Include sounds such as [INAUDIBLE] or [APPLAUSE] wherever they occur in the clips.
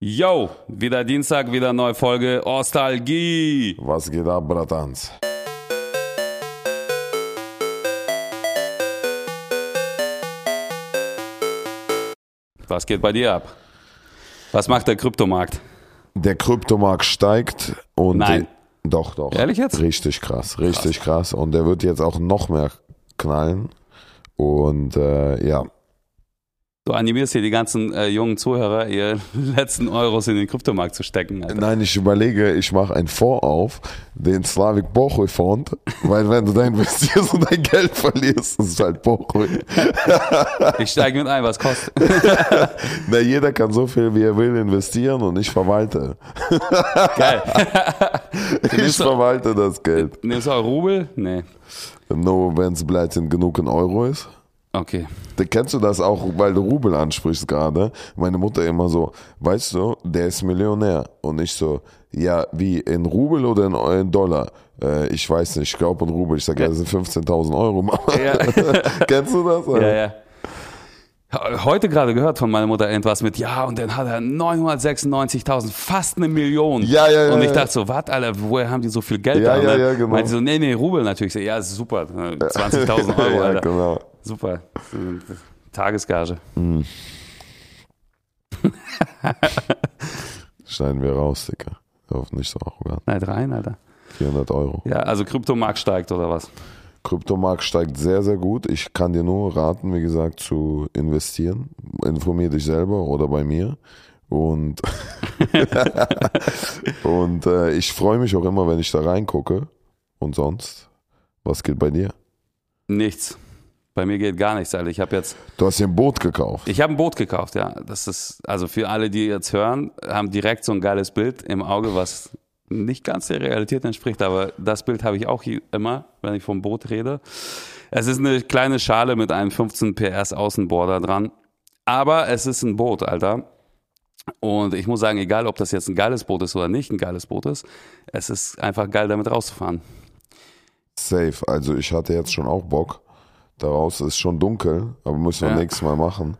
Yo, wieder Dienstag, wieder neue Folge Ostalgie. Was geht ab, Bratans? Was geht bei dir ab? Was macht der Kryptomarkt? Der Kryptomarkt steigt und Nein. Die, doch, doch. Ehrlich jetzt? Richtig krass, richtig krass. Und der wird jetzt auch noch mehr knallen. Und äh, ja, Du animierst hier die ganzen äh, jungen Zuhörer, ihr [LAUGHS] letzten Euros in den Kryptomarkt zu stecken. Alter. nein, ich überlege, ich mache einen Fonds auf, den Slavik Bochoy Fond, weil wenn du da investierst und dein Geld verlierst, das ist halt Bochoy. [LAUGHS] Ich steige mit ein, was kostet. [LAUGHS] Na, jeder kann so viel, wie er will, investieren und ich verwalte. Geil. Ich verwalte das Geld. Nimmst du auch Rubel? Nee. Nur wenn es bleibt genug in Euro ist. Okay. Da kennst du das auch, weil du Rubel ansprichst gerade? Meine Mutter immer so, weißt du, der ist Millionär. Und ich so, ja, wie, in Rubel oder in, in Dollar? Äh, ich weiß nicht, ich glaube in Rubel. Ich sage, ja, das sind 15.000 Euro. Ja. [LAUGHS] kennst du das? Ja, ja. Heute gerade gehört von meiner Mutter irgendwas mit, ja, und dann hat er 996.000, fast eine Million. Ja, ja, ja, Und ich ja. dachte so, was, Alter, woher haben die so viel Geld Ja, da? ja, ne? ja, genau. Meinte so, nee, nee, Rubel natürlich. Ich so, Ja, super, [LAUGHS] 20.000 Euro, ja, Alter. genau. Super. Tagesgage. [LAUGHS] Schneiden wir raus, Dicker. Auf, nicht so arrogant. Nein, rein, Alter. 400 Euro. Ja, also Kryptomarkt steigt oder was? Kryptomarkt steigt sehr, sehr gut. Ich kann dir nur raten, wie gesagt, zu investieren. Informier dich selber oder bei mir. Und, [LAUGHS] [LAUGHS] und äh, ich freue mich auch immer, wenn ich da reingucke. Und sonst, was geht bei dir? Nichts. Bei mir geht gar nichts, Alter. Ich habe jetzt, Du hast dir ein Boot gekauft. ich habe ein Boot gekauft, ja. Das ist, also für alle, die jetzt hören, haben direkt so ein geiles Bild im Auge, was nicht ganz der Realität entspricht, aber das Bild habe ich auch immer, wenn ich vom Boot rede. Es ist eine kleine Schale mit einem 15 PS Außenborder dran, aber es ist ein Boot, Alter. Und ich muss sagen, egal ob das jetzt ein geiles Boot ist oder nicht ein geiles Boot ist, es ist einfach geil, damit rauszufahren. Safe. Also ich hatte jetzt schon auch Bock. Daraus ist schon dunkel, aber müssen wir Ja. nächstes Mal machen.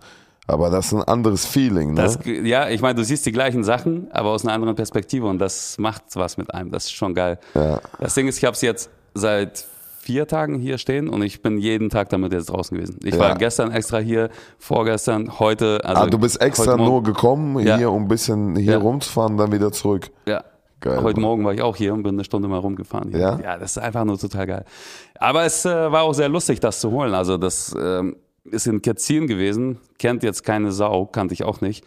Aber das ist ein anderes Feeling, ne? Das, ja, ich meine, du siehst die gleichen Sachen, aber aus einer anderen Perspektive und das macht was mit einem. Das ist schon geil. ja. Das Ding ist, ich habe es jetzt seit vier Tagen hier stehen und ich bin jeden Tag damit jetzt draußen gewesen. Ich Ja. war gestern extra hier, vorgestern, heute. Also ah, du bist extra nur gekommen, Ja. hier um ein bisschen hier rumzufahren, dann wieder zurück. Ja. Geil. Heute. Morgen war ich auch hier und bin eine Stunde mal rumgefahren. Hier. Ja? Ja, das ist einfach nur total geil. Aber es äh, war auch sehr lustig, das zu holen. Also das ähm, ist in Ketzin gewesen, kennt jetzt keine Sau, kannte ich auch nicht.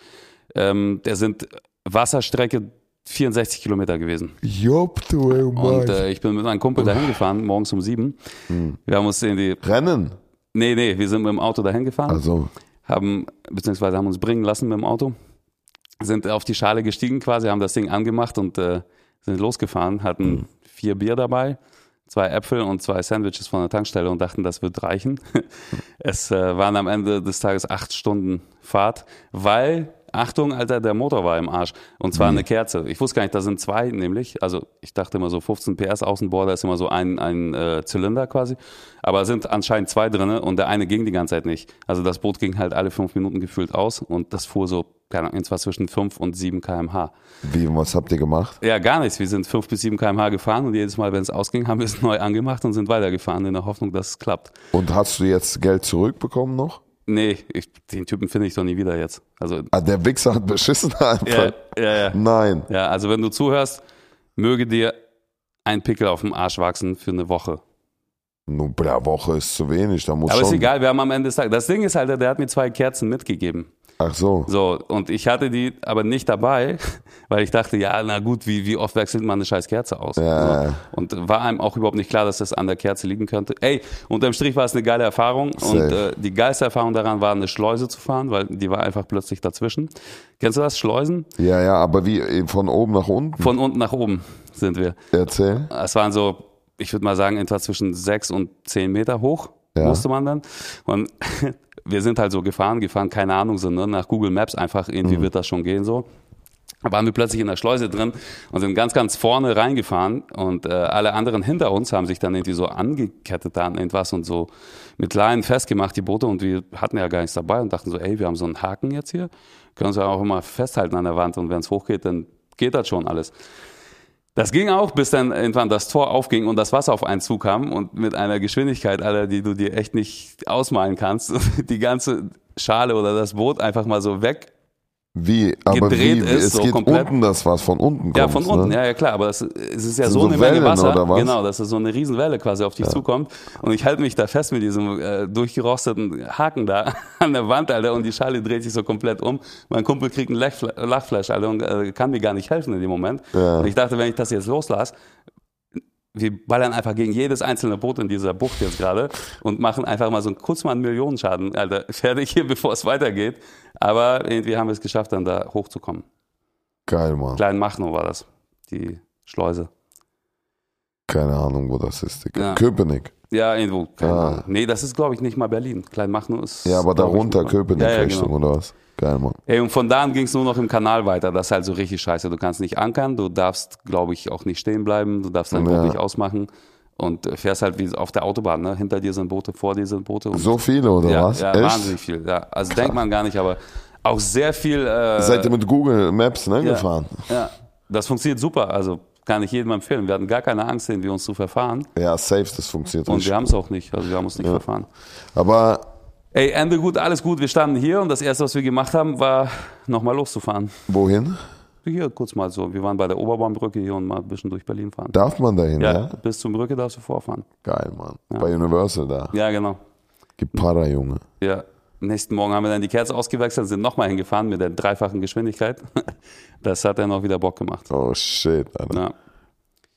Ähm, der sind Wasserstrecke 64 Kilometer gewesen. Jopp, du ey, Mann. Und äh, ich bin mit meinem Kumpel dahin gefahren, morgens um sieben. Hm. Wir haben uns in die, Rennen. nee, nee, wir sind mit dem Auto dahin gefahren, Also, haben, beziehungsweise haben uns bringen lassen mit dem Auto, sind auf die Schale gestiegen quasi, haben das Ding angemacht und äh, sind losgefahren, hatten Hm. vier Bier dabei, zwei Äpfel und zwei Sandwiches von der Tankstelle und dachten, das wird reichen. [LAUGHS] es äh, waren am Ende des Tages acht Stunden Fahrt, weil Achtung, Alter, der Motor war im Arsch. Und zwar eine Kerze. Ich wusste gar nicht, da sind zwei nämlich. Also ich dachte immer so 15 PS Außenborder ist immer so ein, ein äh, Zylinder quasi. Aber es sind anscheinend zwei drinne und der eine ging die ganze Zeit nicht. Also das Boot ging halt alle fünf Minuten gefühlt aus und das fuhr so, keine Ahnung, zwar zwischen 5 und 7 kmh. wie, was habt ihr gemacht? Ja, gar nichts. Wir sind 5 bis 7 kmh gefahren und jedes Mal, wenn es ausging, haben wir es neu angemacht und sind weitergefahren in der Hoffnung, dass es klappt. Und hast du jetzt Geld zurückbekommen noch? Nee, ich, den Typen finde ich doch nie wieder jetzt. Also, Ah, der Wichser hat beschissen einfach. ja, ja, ja. Nein. Ja, also wenn du zuhörst, möge dir ein Pickel auf dem Arsch wachsen für eine Woche. Nur bla, Woche ist zu wenig, da muss Aber schon. ist egal, wir haben am Ende des Tages. Das Ding ist halt, der hat mir zwei Kerzen mitgegeben. Ach so. So, und ich hatte die aber nicht dabei, [LAUGHS] weil ich dachte, ja, na gut, wie, wie oft wechselt man eine scheiß Kerze aus? Ja. So. Und war einem auch überhaupt nicht klar, dass das an der Kerze liegen könnte. Ey, unterm Strich war es eine geile Erfahrung. Und Safe. äh, die geilste Erfahrung daran war, eine Schleuse zu fahren, weil die war einfach plötzlich dazwischen. Kennst du das? Schleusen? Ja, ja, aber wie äh, von oben nach unten? Von unten nach oben sind wir. Erzähl. Es waren so, ich würde mal sagen, etwa zwischen sechs und zehn Meter hoch, Ja. musste man dann. Und [LAUGHS] wir sind halt so gefahren, gefahren, keine Ahnung, so ne, nach Google Maps einfach, irgendwie Mhm. wird das schon gehen so. Da waren wir plötzlich in der Schleuse drin und sind ganz, ganz vorne reingefahren und äh, alle anderen hinter uns haben sich dann irgendwie so angekettet an irgendwas und so mit Leinen festgemacht, die Boote und wir hatten ja gar nichts dabei und dachten so, ey, wir haben so einen Haken jetzt hier, können uns ja auch immer festhalten an der Wand und wenn es hochgeht, dann geht das schon alles. Das ging auch, bis dann irgendwann das Tor aufging und das Wasser auf einen zukam und mit einer Geschwindigkeit, Alter, die du dir echt nicht ausmalen kannst, [LAUGHS] die ganze Schale oder das Boot einfach mal so weg Wie, aber Gedreht wie, ist, es so geht komplett. unten das was von unten kommt. Ja, von unten, ne? ja, ja klar, aber es, es ist ja so so eine Menge Wellen, Wasser, oder was? genau, dass es so eine Riesenwelle quasi auf dich zukommt und ich halte mich da fest mit diesem äh, durchgerosteten Haken da [LAUGHS] an der Wand, Alter, und die Schale dreht sich so komplett um. Mein Kumpel kriegt ein Lachflash, Alter, und äh, kann mir gar nicht helfen in dem Moment. Ja. Und ich dachte, wenn ich das jetzt loslasse, wir ballern einfach gegen jedes einzelne Boot in dieser Bucht jetzt gerade und machen einfach mal so einen kurz mal einen Millionenschaden, Alter, [LAUGHS] fertig hier, bevor es weitergeht. Aber irgendwie haben wir es geschafft, dann da hochzukommen. Geil, Mann. Klein Machnow war das, die Schleuse. Keine Ahnung, wo das ist, Digga. Ja. Köpenick. Ja, irgendwo. Keine Ah. Ahnung. Nee, das ist, glaube ich, nicht mal Berlin. Klein Machnow ist. Ja, aber darunter mal- Köpenick ja, ja, genau. oder was? Geil, Mann. Ey, und von da an ging es nur noch im Kanal weiter. Das ist halt so richtig scheiße. Du kannst nicht ankern, du darfst, glaube ich, auch nicht stehen bleiben, du darfst dein Ja. Boot nicht ausmachen und äh, fährst halt wie auf der Autobahn. Ne? Hinter dir sind Boote, vor dir sind Boote. So viele, oder ja, was? ja Echt? wahnsinnig viel. Ja. Also denkt man gar nicht, aber auch sehr viel. Äh, Seid ihr mit Google Maps, ne, ja, gefahren? Ja, das funktioniert super. Also kann ich jedem empfehlen. Wir hatten gar keine Angst, irgendwie uns zu verfahren. Ja, safe, das funktioniert Und wir haben es auch nicht. Also wir haben uns nicht verfahren. Aber Ey, Ende gut, alles gut. Wir standen hier und das erste, was wir gemacht haben, war nochmal loszufahren. wohin? Hier kurz mal so. Wir waren bei der Oberbaumbrücke hier und mal ein bisschen durch Berlin fahren. Darf man dahin, ja? ja, bis zum Brücke darfst du vorfahren. Geil, Mann. Bei Universal da. Ja, genau. Gib Para, Junge. Ja. Nächsten Morgen haben wir dann die Kerze ausgewechselt, sind nochmal hingefahren mit der dreifachen Geschwindigkeit. [LAUGHS] Das hat dann auch wieder Bock gemacht. Oh, shit, Alter. Ja,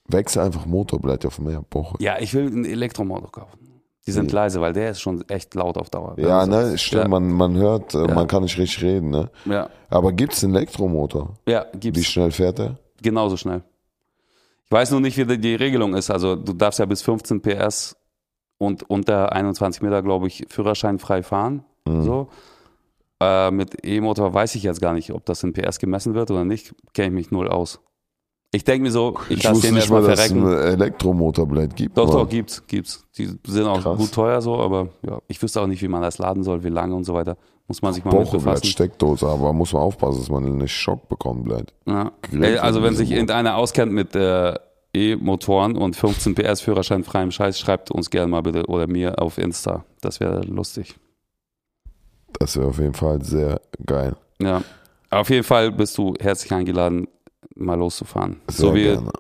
Wechsel einfach Motor, bleibt auf mehr. Boche. ja ich will ein Elektromotor kaufen. Die sind leise, weil der ist schon echt laut auf Dauer. Ja, ne, stimmt, Ja, man, man hört, äh, man kann nicht richtig reden, ne? ja, Aber gibt's einen Elektromotor? ja Wie gibt's. schnell fährt er? Genauso schnell. Ich weiß nur nicht, wie die- die Regelung ist. Also du darfst ja bis 15 PS und unter 21 Meter, glaube ich, führerscheinfrei fahren. Mhm. So. Äh, mit E-Motor weiß ich jetzt gar nicht, ob das in PS gemessen wird oder nicht. Kenne ich mich null aus. Ich denke mir so, ich, Ich lasse den nicht mal, erstmal dass es verrecken. einen Elektromotorblade gibt. Doch, doch, gibt's, gibt's. Die sind auch Krass. gut teuer so, aber ja, ich wüsste auch nicht, wie man das laden soll, wie lange und so weiter. Muss man sich mal mit Boche bleibt befassen. Steckdose, aber muss man aufpassen, dass man nicht Schock bekommt, bleibt. Ja. Ey, also wenn sich irgendeiner auskennt mit äh, E-Motoren und 15 PS Führerschein freiem Scheiß, schreibt uns gerne mal bitte oder mir auf Insta. Das wäre lustig. Das wäre auf jeden Fall sehr geil. Ja. Auf jeden Fall bist du herzlich eingeladen, mal loszufahren. Sehr so wie gerne.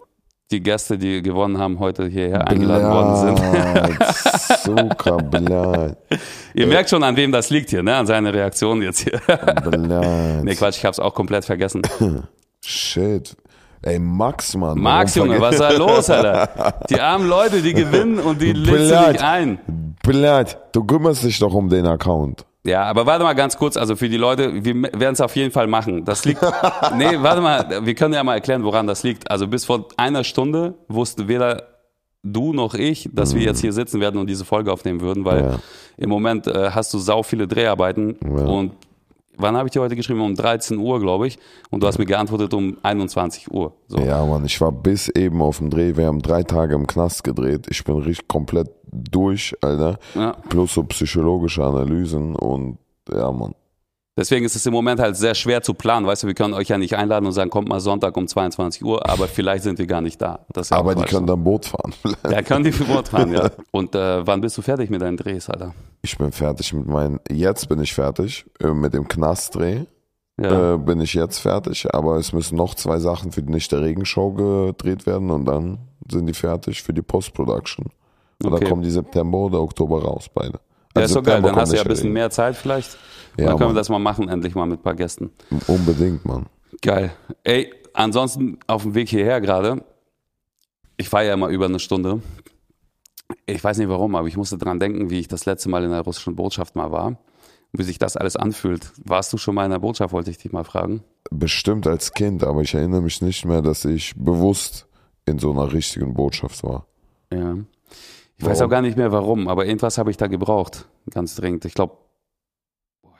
die Gäste, die gewonnen haben, heute hierher eingeladen worden sind. Blad, Zucker, Blad, Ihr merkt schon, an wem das liegt hier, ne? An seiner Reaktion jetzt hier. Blad. nee, Quatsch, ich hab's auch komplett vergessen. [LAUGHS] Shit. Ey, Max, Mann. Max, Junge, was ist da los, Alter? [LAUGHS] Die armen Leute, die gewinnen und die Blöd. nicht ein. Blad, du kümmerst dich doch um den Account. Ja, aber warte mal ganz kurz, also für die Leute, wir werden es auf jeden Fall machen. Das liegt, [LAUGHS] nee, warte mal, wir können ja mal erklären, woran das liegt. Also bis vor einer Stunde wusste weder du noch ich, dass wir jetzt hier sitzen werden und diese Folge aufnehmen würden, weil Ja. im Moment äh, hast du sau viele Dreharbeiten Ja. und wann habe ich dir heute geschrieben? Um 13 Uhr, glaube ich, und du hast mir geantwortet um 21 Uhr. So. Ja, Mann, ich war bis eben auf dem Dreh. Wir haben drei Tage im Knast gedreht. Ich bin richtig komplett durch, Alter. Ja. Plus so psychologische Analysen und ja, Mann. Deswegen ist es im Moment halt sehr schwer zu planen. Weißt du, wir können euch ja nicht einladen und sagen, kommt mal Sonntag um 22 Uhr, aber vielleicht sind wir gar nicht da. Ja Aber die Quatsch. können dann Boot fahren. [LAUGHS] Ja, können die für Bord fahren, ja. [LAUGHS] Und äh, wann bist du fertig mit deinen Drehs, Alter? Ich bin fertig mit meinen, jetzt bin ich fertig äh, mit dem Knastdreh. Ja. Äh, bin ich jetzt fertig, aber es müssen noch zwei Sachen für die Nicht der Regenshow gedreht werden und dann sind die fertig für die Post-Production. Und Okay. dann kommen die September oder Oktober raus, beide. ja, Also ist doch geil. September Dann hast du ja ein bisschen mehr Zeit vielleicht. Ja, dann können Mann. wir das mal machen, endlich mal mit ein paar Gästen. Unbedingt, Mann. Geil. Ey, ansonsten auf dem Weg hierher gerade, ich fahre ja immer über eine Stunde. Ich weiß nicht warum, aber ich musste dran denken, wie ich das letzte Mal in der russischen Botschaft mal war. Und wie sich das alles anfühlt. Warst du schon mal in der Botschaft, wollte ich dich mal fragen. Bestimmt als Kind, aber ich erinnere mich nicht mehr, dass ich bewusst in so einer richtigen Botschaft war. Ja. Ich weiß Warum? auch gar nicht mehr warum, aber irgendwas habe ich da gebraucht, ganz dringend. Ich glaube,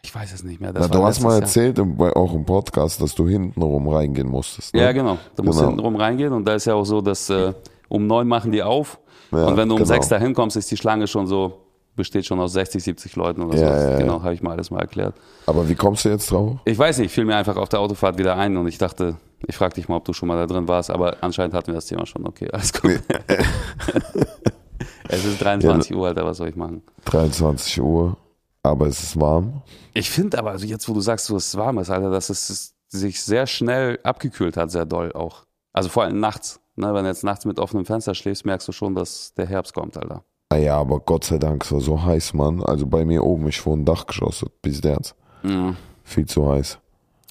Ich weiß es nicht mehr. Na, du hast mal erzählt, im- bei, auch im Podcast, dass du hintenrum reingehen musstest. Ne? Ja, genau. Du musst Genau. hinten rum reingehen und da ist ja auch so, dass äh, um neun machen die auf Ja, und wenn du um genau. sechs da hinkommst, ist die Schlange schon so, besteht schon aus 60, 70 Leuten oder Ja, so. ja. Genau, habe ich mal alles mal erklärt. Aber wie kommst du jetzt drauf? Ich weiß nicht, fiel mir einfach auf der Autofahrt wieder ein und ich dachte, ich frage dich mal, ob du schon mal da drin warst, aber anscheinend hatten wir das Thema schon. Okay, alles gut. [LAUGHS] es ist 23 Uhr, Alter, was soll ich machen? 23 Uhr, aber es ist warm. Ich finde aber, also jetzt, wo du sagst, dass es warm ist, Alter, dass es sich sehr schnell abgekühlt hat, sehr doll auch. Also vor allem nachts. Ne, wenn du jetzt nachts mit offenem Fenster schläfst, merkst du schon, dass der Herbst kommt, Alter. Ah ja, aber Gott sei Dank, es war so heiß, Mann. Also bei mir oben, ich wohne Dachgeschoss, bis jetzt. Mhm. Viel zu heiß.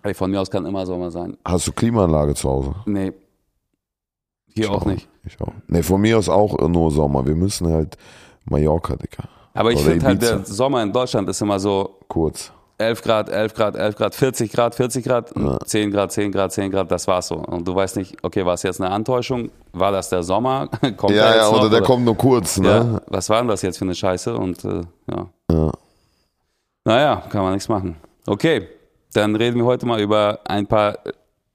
Ey, von mir aus kann immer Sommer sein. Hast du Klimaanlage zu Hause? Nee. Hier auch nicht. Ich auch. Nee, von mir aus auch nur Sommer. Wir müssen halt Mallorca, Digga. Aber ich finde halt, der Sommer in Deutschland ist immer so Kurz. 11 Grad, 11 Grad, 11 Grad, 40 Grad, 40 Grad, Ja. 10 Grad, 10 Grad, 10 Grad, das war's so. Und du weißt nicht, okay, war es jetzt eine Antäuschung? War das der Sommer? [LAUGHS] kommt Ja, ja, oder noch, der kommt nur kurz, Ja, ne? was war denn das jetzt für eine Scheiße? Und äh, ja. Ja. Naja, kann man nichts machen. Okay, dann reden wir heute mal über ein paar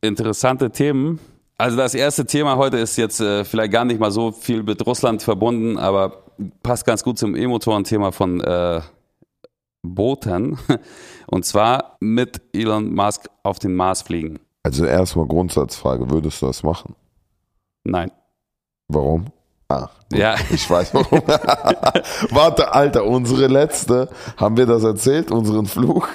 interessante Themen. Also das erste Thema heute ist jetzt äh, vielleicht gar nicht mal so viel mit Russland verbunden, aber passt ganz gut zum E-Motoren-Thema von äh, Booten. [LAUGHS] Und zwar mit Elon Musk auf den Mars fliegen. Also erstmal Grundsatzfrage, würdest du das machen? Nein. Warum? Ah, gut. Ja. Ich weiß warum. [LAUGHS] Warte, Alter, unsere letzte, haben wir das erzählt, unseren Flug?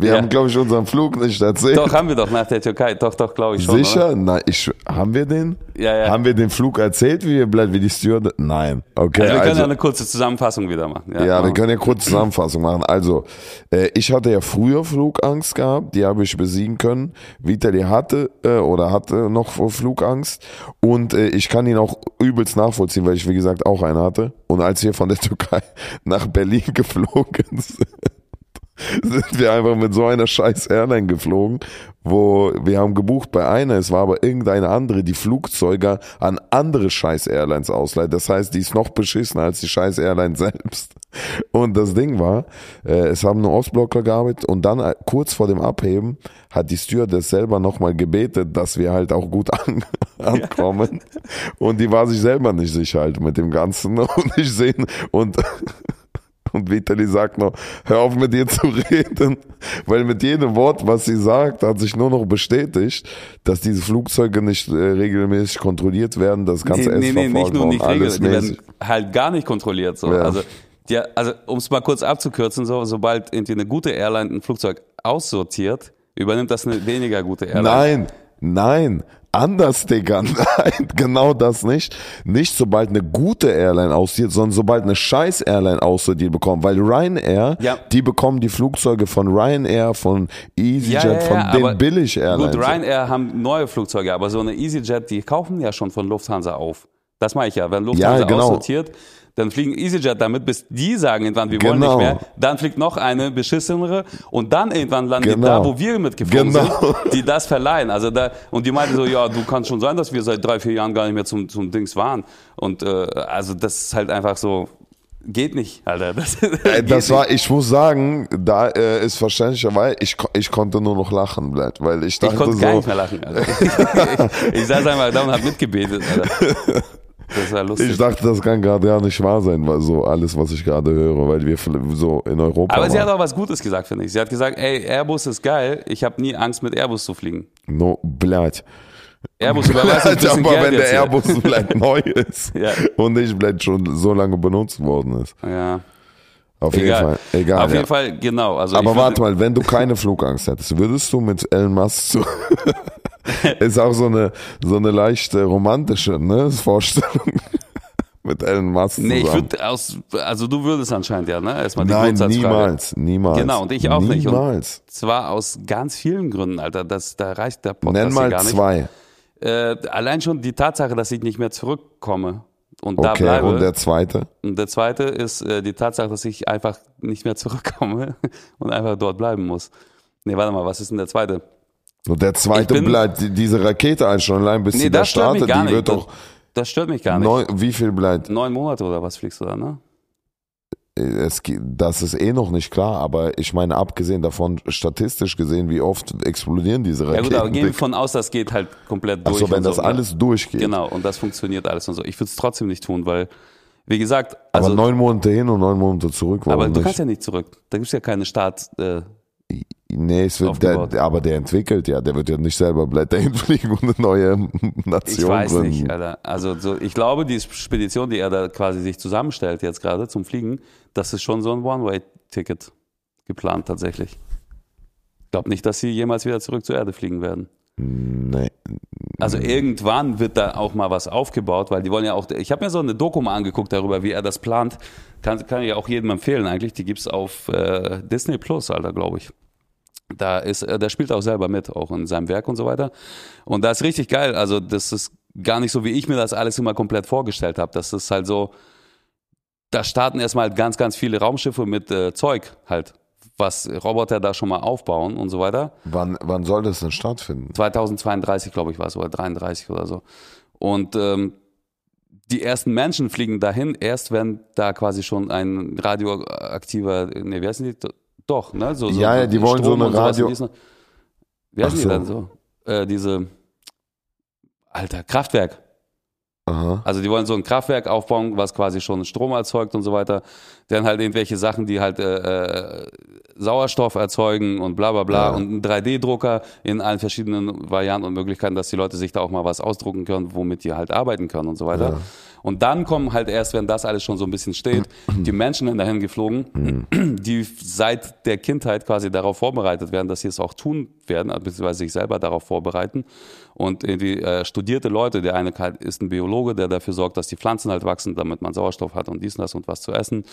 Wir Ja. haben, glaube ich, unseren Flug nicht erzählt. Doch, haben wir doch nach der Türkei. Doch, doch, glaube ich schon. Sicher? Nein, ich, haben wir den? Ja, ja. Haben wir den Flug erzählt, wie wir bleiben, wie die Steward? Nein. Okay, also wir können also, ja eine kurze Zusammenfassung wieder machen. ja, wir machen können ja kurz Zusammenfassung machen. Also, äh, ich hatte ja früher Flugangst gehabt, die habe ich besiegen können. Vitali hatte äh, oder hatte noch Flugangst und äh, ich kann ihn auch übelst nachvollziehen, weil ich wie gesagt auch eine hatte. Und als wir von der [LAUGHS] Türkei nach Berlin geflogen sind, [LAUGHS] sind wir einfach mit so einer scheiß Airline geflogen, wo wir haben gebucht bei einer, es war aber irgendeine andere, die Flugzeuge an andere scheiß Airlines ausleiht. Das heißt, die ist noch beschissener als die scheiß Airline selbst. Und das Ding war, äh, es haben nur Ostblocker gearbeitet und dann äh, kurz vor dem Abheben hat die Stewardess selber nochmal gebetet, dass wir halt auch gut [LAUGHS] an, ankommen. Und die war sich selber nicht sicher halt mit dem Ganzen. [LAUGHS] Und ich sehe, und und Vitali sagt noch, hör auf mit ihr zu [LAUGHS] reden, weil mit jedem Wort, was sie sagt, hat sich nur noch bestätigt, dass diese Flugzeuge nicht äh, regelmäßig kontrolliert werden, das ganze nee, nee, nee, nicht nur nicht regelmäßig, die werden halt gar nicht kontrolliert. So. Ja. Also, also um es mal kurz abzukürzen, so, sobald irgendwie eine gute Airline ein Flugzeug aussortiert, übernimmt das eine weniger gute Airline. Nein, nein, anders, Digga, [LAUGHS] nein, genau das nicht. Nicht sobald eine gute Airline aussortiert, sondern sobald eine scheiß Airline aussortiert bekommt, weil Ryanair, Ja. die bekommen die Flugzeuge von Ryanair, von EasyJet, von den aber Billig-Airlines. Gut, Ryanair haben neue Flugzeuge, aber so eine EasyJet, die kaufen ja schon von Lufthansa auf. Das mache ich ja. Wenn Lufthansa Ja, genau. aussortiert, dann fliegen EasyJet damit, bis die sagen irgendwann, wir wollen Genau. nicht mehr. Dann fliegt noch eine beschissenere und dann irgendwann landen die Genau. da, wo wir mitgeflogen Genau. sind, die das verleihen. Also da, und die meinte so, ja, du kannst schon sein, dass wir seit drei, vier Jahren gar nicht mehr zum, zum Dings waren. Und äh, also das ist halt einfach so, geht nicht, Alter. [LAUGHS] Das, geht Das war, ich muss sagen, da äh, ist verständlicherweise, ich, ich konnte nur noch lachen, blöd, weil ich dachte Ich konnte so, gar nicht mehr lachen. Alter. Ich, [LAUGHS] ich saß einfach da und hab mitgebetet. Alter. [LAUGHS] Das war lustig. ich dachte, das kann gerade ja nicht wahr sein, weil so alles, was ich gerade höre, weil wir so in Europa Aber sie waren. hat auch was Gutes gesagt, finde ich. Sie hat gesagt, ey, Airbus ist geil. Ich habe nie Angst, mit Airbus zu fliegen. No, blöd. Airbus überweist ein bisschen aber Geld wenn der jetzt. Airbus [LAUGHS] vielleicht neu ist Ja. und nicht vielleicht schon so lange benutzt worden ist. Ja, Auf jeden egal. Fall. Egal. Auf ja. jeden Fall, genau. Also Aber warte mal, wenn du keine Flugangst hättest, würdest du mit Elon Musk zu. [LAUGHS] [LAUGHS] ist auch so eine, so eine leichte romantische ne, Vorstellung. [LAUGHS] mit Elon Musk zusammen. Nee, ich würde aus, also du würdest anscheinend ja, ne? Erstmal die Nein, niemals, niemals. Genau, und ich auch nicht. Und Niemals. Zwar aus ganz vielen Gründen, Alter. Das, da reicht der Podcast Nenn mal gar nicht. zwei. Äh, allein schon die Tatsache, dass ich nicht mehr zurückkomme und da Okay, bleibe. und der zweite? Und der zweite ist äh, die Tatsache, dass ich einfach nicht mehr [LAUGHS] zurückkomme und einfach dort bleiben muss. Nee, warte mal, was ist denn der zweite? Und der zweite bin- bleibt, die- diese Rakete eigentlich schon allein, bis Nee, sie da startet, die nicht. wird Das, doch das stört mich gar nicht. neun, wie viel bleibt? Neun Monate oder was fliegst du da, ne? es, ge- das ist eh noch nicht klar, aber ich meine, abgesehen davon, statistisch gesehen, wie oft explodieren diese Ja Raketen? gut, aber gehen wir von aus, das geht halt komplett durch. Achso, wenn das so. alles durchgeht. Genau, und das funktioniert alles und so. Ich würde es trotzdem nicht tun, weil, wie gesagt, Aber also, neun Monate hin und neun Monate zurück, aber du nicht? kannst ja nicht zurück. Da gibt es ja keine Start. Äh, nee, es wird, der, aber der entwickelt ja, der wird ja nicht selber bleibt dahin [LAUGHS] fliegen und eine neue ich Nation weiß gründen. nicht, Alter. Also so, ich glaube, die Spedition, die er da quasi sich zusammenstellt jetzt gerade zum Fliegen, das ist schon so ein One-Way-Ticket geplant tatsächlich. Ich glaube nicht, dass sie jemals wieder zurück zur Erde fliegen werden. Nee. Also irgendwann wird da auch mal was aufgebaut, weil die wollen ja auch, ich habe mir so eine Doku mal angeguckt darüber, wie er das plant. Kann, kann ich auch jedem empfehlen eigentlich. Die gibt's auf äh, Disney Plus, Alter, glaube ich. Da ist, äh, der spielt auch selber mit, auch in seinem Werk und so weiter. Und das ist richtig geil. Also das ist gar nicht so, wie ich mir das alles immer komplett vorgestellt habe. Das ist halt so, da starten erstmal ganz, ganz viele Raumschiffe mit äh, Zeug halt, was Roboter da schon mal aufbauen und so weiter. Wann, wann soll das denn stattfinden? 2032, glaube ich, war es, oder 33 oder so. Und ähm, die ersten Menschen fliegen dahin, erst wenn da quasi schon ein radioaktiver, ne, wie heißen die? Doch, ne? So, so, Ja, ja, die wollen so eine sowas Radio- noch. Wie heißen Ach die so. dann so? Äh, diese, alter, Kraftwerk. Aha. Also die wollen so ein Kraftwerk aufbauen, was quasi schon Strom erzeugt und so weiter. Dann halt irgendwelche Sachen, die halt äh, äh, Sauerstoff erzeugen und bla bla bla. Ja. Und ein 3D-Drucker in allen verschiedenen Varianten und Möglichkeiten, dass die Leute sich da auch mal was ausdrucken können, womit die halt arbeiten können und so weiter. Ja. Und dann kommen halt erst, wenn das alles schon so ein bisschen steht, die Menschen dahin geflogen, die seit der Kindheit quasi darauf vorbereitet werden, dass sie es auch tun werden, beziehungsweise sich selber darauf vorbereiten. Und irgendwie äh, studierte Leute, der eine ist ein Biologe, der dafür sorgt, dass die Pflanzen halt wachsen, damit man Sauerstoff hat und dies und das und was zu essen.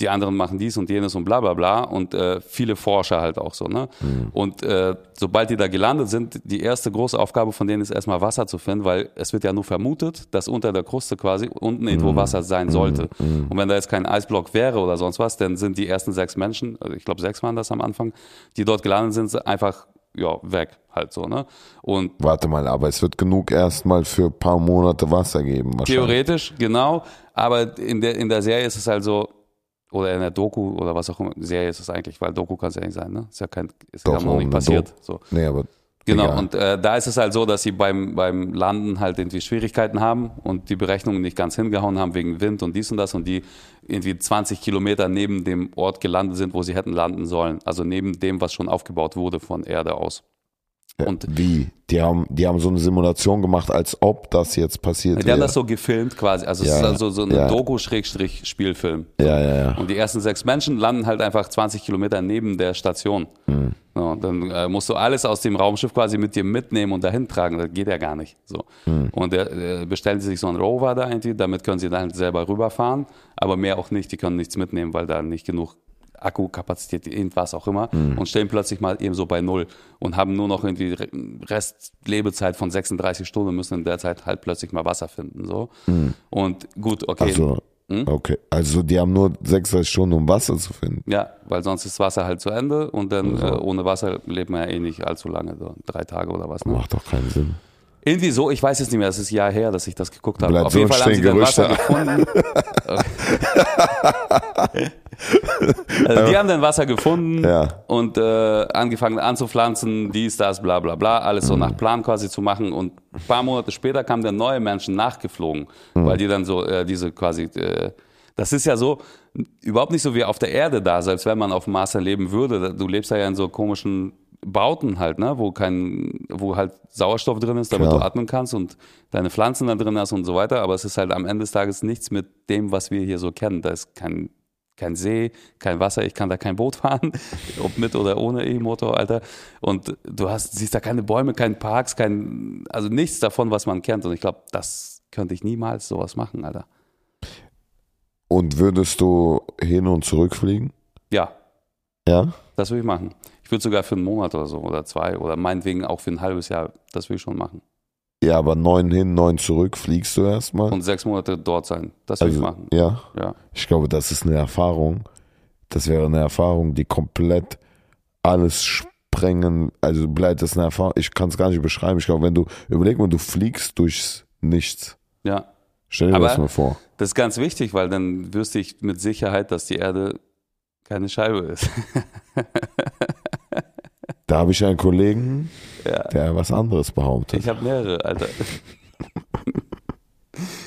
Die anderen machen dies und jenes und bla bla bla. Und äh, viele Forscher halt auch so. Ne? Und äh, sobald die da gelandet sind, die erste große Aufgabe von denen ist erstmal Wasser zu finden, weil es wird ja nur vermutet, dass unter der Kruste quasi unten irgendwo Wasser sein sollte. Und wenn da jetzt kein Eisblock wäre oder sonst was, dann sind die ersten sechs Menschen, also ich glaube sechs waren das am Anfang, die dort gelandet sind, einfach ja, weg halt so, ne? Und Warte mal, aber es wird genug erstmal für ein paar Monate Wasser geben. Wahrscheinlich. theoretisch, genau, aber in der, in der Serie ist es halt so, oder in der Doku oder was auch immer, Serie ist es eigentlich, weil Doku kann es ja nicht sein, ne? Ist ja kein, ist ja Doch, noch nicht passiert. So. Nee, aber. Genau, egal. und äh, da ist es halt so, dass sie beim, beim Landen halt irgendwie Schwierigkeiten haben und die Berechnungen nicht ganz hingehauen haben wegen Wind und dies und das und die irgendwie 20 Kilometer neben dem Ort gelandet sind, wo sie hätten landen sollen. Also neben dem, was schon aufgebaut wurde von Erde aus. Und Wie? Die haben, die haben so eine Simulation gemacht, als ob das jetzt passiert die haben wäre. das so gefilmt quasi. Also es Ja, ist also so ein ja. Doku-Spielfilm. ja, ja, ja. Und die ersten sechs Menschen landen halt einfach 20 Kilometer neben der Station. Mhm. So, dann äh, musst du alles aus dem Raumschiff quasi mit dir mitnehmen und dahin tragen. Das geht ja gar nicht. So. Mhm. Und der, äh, bestellen sie sich so einen Rover da irgendwie, damit können sie dann selber rüberfahren, aber mehr auch nicht. Die können nichts mitnehmen, weil da nicht genug Akkukapazität, irgendwas auch immer, Mhm. und stehen plötzlich mal eben so bei Null und haben nur noch irgendwie Re- Restlebezeit von 36 Stunden und müssen in der Zeit halt plötzlich mal Wasser finden. So. Und gut, okay. Also, Hm? okay. Also, die haben nur 36 Stunden, um Wasser zu finden. Ja, weil sonst ist Wasser halt zu Ende und dann äh, ohne Wasser lebt man ja eh nicht allzu lange, so drei Tage oder was. Ne? Macht doch keinen Sinn. Irgendwie so, ich weiß jetzt nicht mehr, das ist ein Jahr her, dass ich das geguckt habe. Bleibt Auf so jeden Fall haben sie dann Wasser Gerüchte. gefunden. [LAUGHS] also die haben dann Wasser gefunden Ja. und äh, angefangen anzupflanzen, dies, das, bla bla bla, alles Mhm. so nach Plan quasi zu machen. Und ein paar Monate später kamen dann neue Menschen nachgeflogen, Mhm. weil die dann so äh, diese quasi, äh, das ist ja so, überhaupt nicht so wie auf der Erde da, selbst wenn man auf dem Mars leben würde. Du lebst ja in so komischen Bauten halt, ne, wo kein, wo halt Sauerstoff drin ist, damit Klar. du atmen kannst und deine Pflanzen da drin hast und so weiter. Aber es ist halt am Ende des Tages nichts mit dem, was wir hier so kennen. Da ist kein, kein See, kein Wasser, ich kann da kein Boot [LAUGHS] fahren, ob mit oder ohne E-Motor, Alter. Und du hast, siehst da keine Bäume, keine Parks, kein, also nichts davon, was man kennt. Und ich glaube, das könnte ich niemals sowas machen, Alter. Und würdest du hin und zurück fliegen? Ja, Ja? das würde ich machen. Ich würde sogar für einen Monat oder so oder zwei oder meinetwegen auch für ein halbes Jahr, das würde ich schon machen. Ja, aber neun hin, neun zurück fliegst du erstmal. Und sechs Monate dort sein, das würde Also, ich machen. ja. Ja. Ich glaube, das ist eine Erfahrung. Das wäre eine Erfahrung, die komplett alles sprengen. Also bleibt das eine Erfahrung. Ich kann es gar nicht beschreiben. Ich glaube, wenn du überleg mal, du fliegst durchs Nichts. Ja, Stell dir Aber- das mal vor. Das ist ganz wichtig, weil dann wüsste ich mit Sicherheit, dass die Erde keine Scheibe ist. [LAUGHS] Da habe ich einen Kollegen, Ja. der was anderes behauptet. Ich habe mehrere, Alter.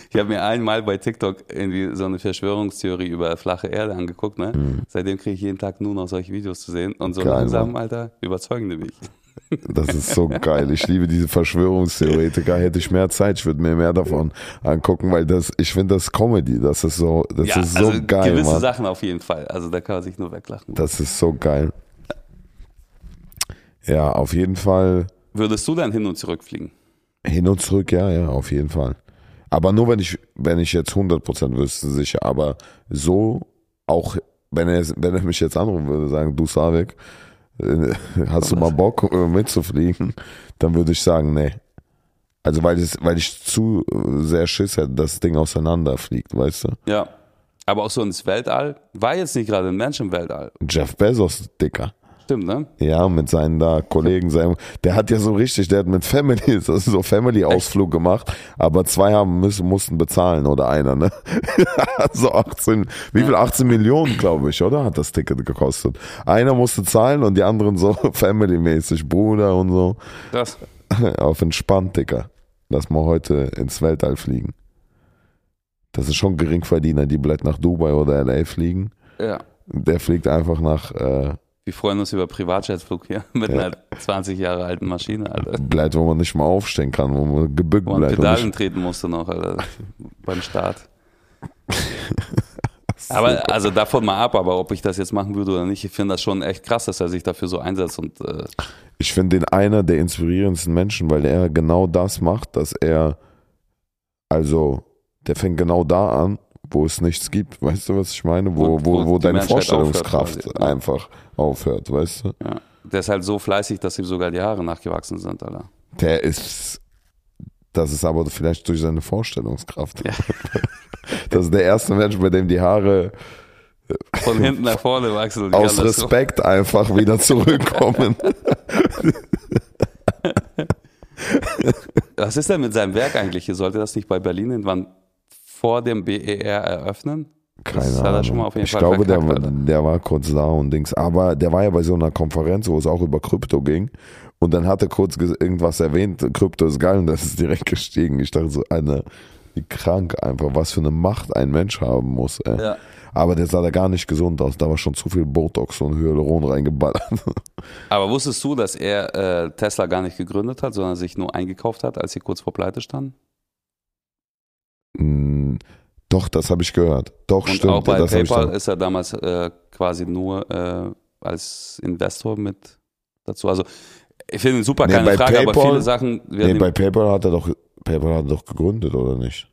Ich habe mir einmal bei TikTok irgendwie so eine Verschwörungstheorie über flache Erde angeguckt, ne? Seitdem kriege ich jeden Tag nur noch solche Videos zu sehen und so Mhm. Geil, langsam, Mann. Alter, überzeugen die mich. Das ist so geil. Ich liebe diese Verschwörungstheoretiker. Hätte ich mehr Zeit, ich würde mir mehr davon angucken, weil das, ich finde das Comedy. Das ist so, das ja, ist so also geil, gewisse Mann. Sachen auf jeden Fall. Also da kann man sich nur weglachen. Das ist so geil. Ja, auf jeden Fall Würdest du dann hin und zurück fliegen? hin und zurück, ja, ja, auf jeden Fall. Aber nur wenn ich, wenn ich jetzt 100% wüsste, sicher. Aber so auch, wenn er, wenn er mich jetzt anrufen würde, sagen, du Savik, äh, hast du mal Bock äh, mitzufliegen? Dann würde ich sagen, nee. Also weil, es, weil ich zu sehr Schiss hätte, dass das Ding auseinanderfliegt, weißt du? Ja. Aber auch so ins Weltall. War jetzt nicht gerade ein Mensch im Weltall. Jeff Bezos, Dicker. Stimmt, ne? Ja, mit seinen da Kollegen, seinem, der hat ja so richtig, der hat mit Family, [LAUGHS] das ist so Family-Ausflug gemacht, aber zwei haben müssen, mussten bezahlen oder einer, ne? [LAUGHS] so 18, wie viel? 18 Millionen, glaube ich, oder? Hat das Ticket gekostet. Einer musste zahlen und die anderen so [LAUGHS] Family-mäßig, Bruder und so. Krass. Auf entspannt, Dicker. Lass mal heute ins Weltall fliegen. Das ist schon Geringverdiener, die bleibt nach Dubai oder LA fliegen. Ja. Der fliegt einfach nach, äh, Wir freuen uns über Privatjetflug [LAUGHS] hier mit einer 20 Jahre alten Maschine, Alter. bleibt, wo man nicht mal aufstehen kann, wo man gebückt Wo man bleibt. Pedalen nicht- treten musste noch, Alter, [LAUGHS] beim Start. [LAUGHS] Aber also davon mal ab, aber ob ich das jetzt machen würde oder nicht, ich finde das schon echt krass, dass er sich dafür so einsetzt und äh, Ich finde den einer der inspirierendsten Menschen, weil er genau das macht, dass er, also, der fängt genau da an, wo es nichts gibt. Weißt du, was ich meine? Wo, Wo- wo, wo deine Menschheit Vorstellungskraft aufhört quasi, ja. einfach aufhört, weißt du? ja. der ist halt so fleißig, dass ihm sogar die Haare nachgewachsen sind, Alter. Der ist, das ist aber vielleicht durch seine Vorstellungskraft. Ja. [LAUGHS] Das ist der erste Mensch, bei dem die Haare Von hinten nach vorne wachsen und aus alles so. Respekt einfach wieder zurückkommen. [LAUGHS] Was ist denn mit seinem Werk eigentlich? Sollte das nicht bei Berlin irgendwann vor dem BER eröffnen? Keine Das hat er Ahnung. schon mal auf jeden ich Fall glaube, der, der war kurz da und Dings. Aber der war ja bei so einer Konferenz, wo es auch über Krypto ging. Und dann hat er kurz irgendwas erwähnt, Krypto ist geil und das [LAUGHS] ist direkt gestiegen. Ich dachte so, eine, wie krank einfach, was für eine Macht ein Mensch haben muss. Ey. Ja. Aber der sah da gar nicht gesund aus. Da war schon zu viel Botox und Hyaluron reingeballert. [LAUGHS] Aber wusstest du, dass er äh, Tesla gar nicht gegründet hat, sondern sich nur eingekauft hat, als sie kurz vor Pleite standen? Hm, Doch, das habe ich gehört. Doch, Und stimmt. auch bei das PayPal ist er damals äh, quasi nur äh, als Investor mit dazu. Also ich finde super, Nee, keine Frage, aber PayPal- viele Sachen Nee, bei PayPal hat er doch, PayPal hat er doch gegründet, oder nicht?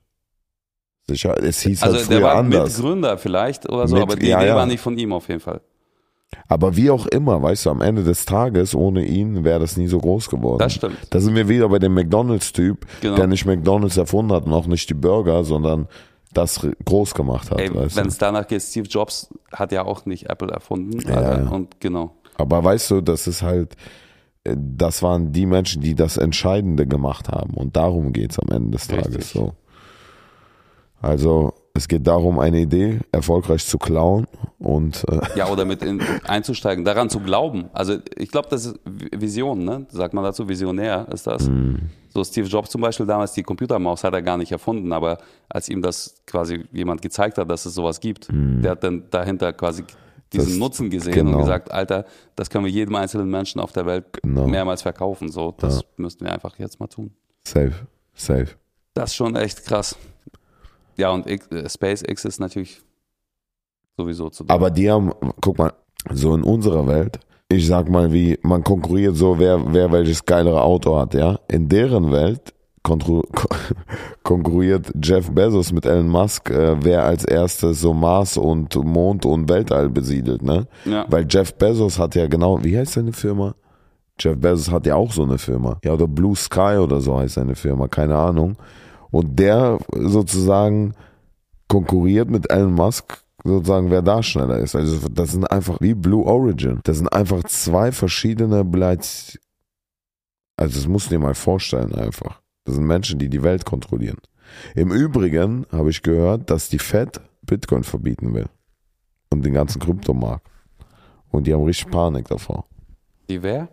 Sicher, es hieß halt also früher der war anders. Mitgründer vielleicht oder so, Mit- aber die ja, Idee ja. war nicht von ihm auf jeden Fall. Aber wie auch immer, weißt du, am Ende des Tages, ohne ihn wäre das nie so groß geworden. Das stimmt. Da sind wir wieder bei dem McDonalds-Typ, Genau. der nicht McDonalds erfunden hat und auch nicht die Burger, sondern das groß gemacht hat, wenn es danach geht, Steve Jobs hat ja auch nicht Apple erfunden. Ja, Alter. ja. Und genau. Aber weißt du, das ist halt, äh, das waren die Menschen, die das Entscheidende gemacht haben. Und darum geht's am Ende des Richtig. Tages so. Also, es geht darum, eine Idee erfolgreich zu klauen und äh, [LAUGHS] Ja, oder mit in, einzusteigen, daran zu glauben. Also ich glaube, das ist Vision, ne? Sagt man dazu, Visionär ist das. Mhm. So Steve Jobs zum Beispiel damals, die Computermaus hat er gar nicht erfunden, aber als ihm das quasi jemand gezeigt hat, dass es sowas gibt, der hat dann dahinter quasi diesen. Das- Nutzen gesehen genau. und gesagt, Alter, das können wir jedem einzelnen Menschen auf der Welt Genau. mehrmals verkaufen. So, das müssten wir einfach jetzt mal tun. safe, safe. Das ist schon echt krass. Ja, und X, äh, SpaceX ist natürlich sowieso zu Aber die haben, guck mal, so in unserer Welt, ich sag mal, wie man konkurriert so, wer, wer welches geilere Auto hat, ja. In deren Welt [LAUGHS] konkurriert Jeff Bezos mit Elon Musk, äh, wer als erstes so Mars und Mond und Weltall besiedelt, ne? Ja. Weil Jeff Bezos hat ja genau, wie heißt seine Firma? Jeff Bezos hat ja auch so eine Firma. Ja, oder Blue Sky oder so heißt seine Firma, keine Ahnung. Und der sozusagen konkurriert mit Elon Musk sozusagen, wer da schneller ist. Also das sind einfach wie Blue Origin. Das sind einfach zwei verschiedene Bleit. Also das musst du dir mal vorstellen einfach. Das sind Menschen, die die Welt kontrollieren. Im Übrigen habe ich gehört, dass die Fed Bitcoin verbieten will. Und den ganzen Kryptomarkt. Und die haben richtig Panik davor. Die wer?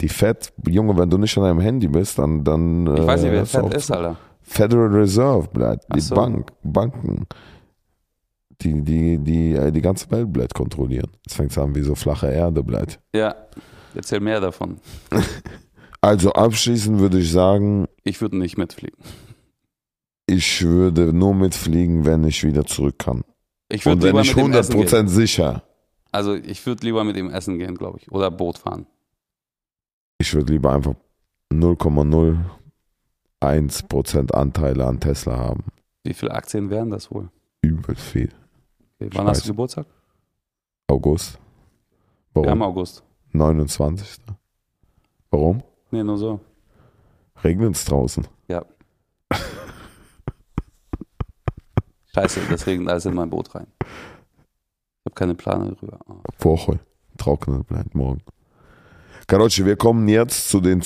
Die Fed, Junge, wenn du nicht an deinem Handy bist, dann. dann Ich weiß nicht, äh, wer du Fed ist, Alter. Federal Reserve, bleibt. Die so. Bank, Banken. Die, die, die, äh, die ganze Welt bleibt kontrollieren. Jetzt fängt es an wie so flache Erde bleibt. Ja, erzähl mehr davon. [LAUGHS] Also abschließend würde ich sagen, Ich würde nicht mitfliegen. ich würde nur mitfliegen, wenn ich wieder zurück kann. Ich würde lieber ich mit dem Essen gehen. 100% sicher. Also ich würde lieber mit ihm essen gehen, glaube ich. Oder Boot fahren. Ich würde lieber einfach 0,01% Anteile an Tesla haben. Wie viele Aktien wären das wohl? Übel viel. Okay, wann hast du Geburtstag? August. Ja, im Warum? August. 29. Warum? Nee, nur so. Regnet es draußen? Ja. Scheiße, das regnet alles in mein Boot rein. Ich habe keine Plane darüber. Ah. Woche. Trocknet bleibt morgen. Karotsche, wir kommen jetzt zu den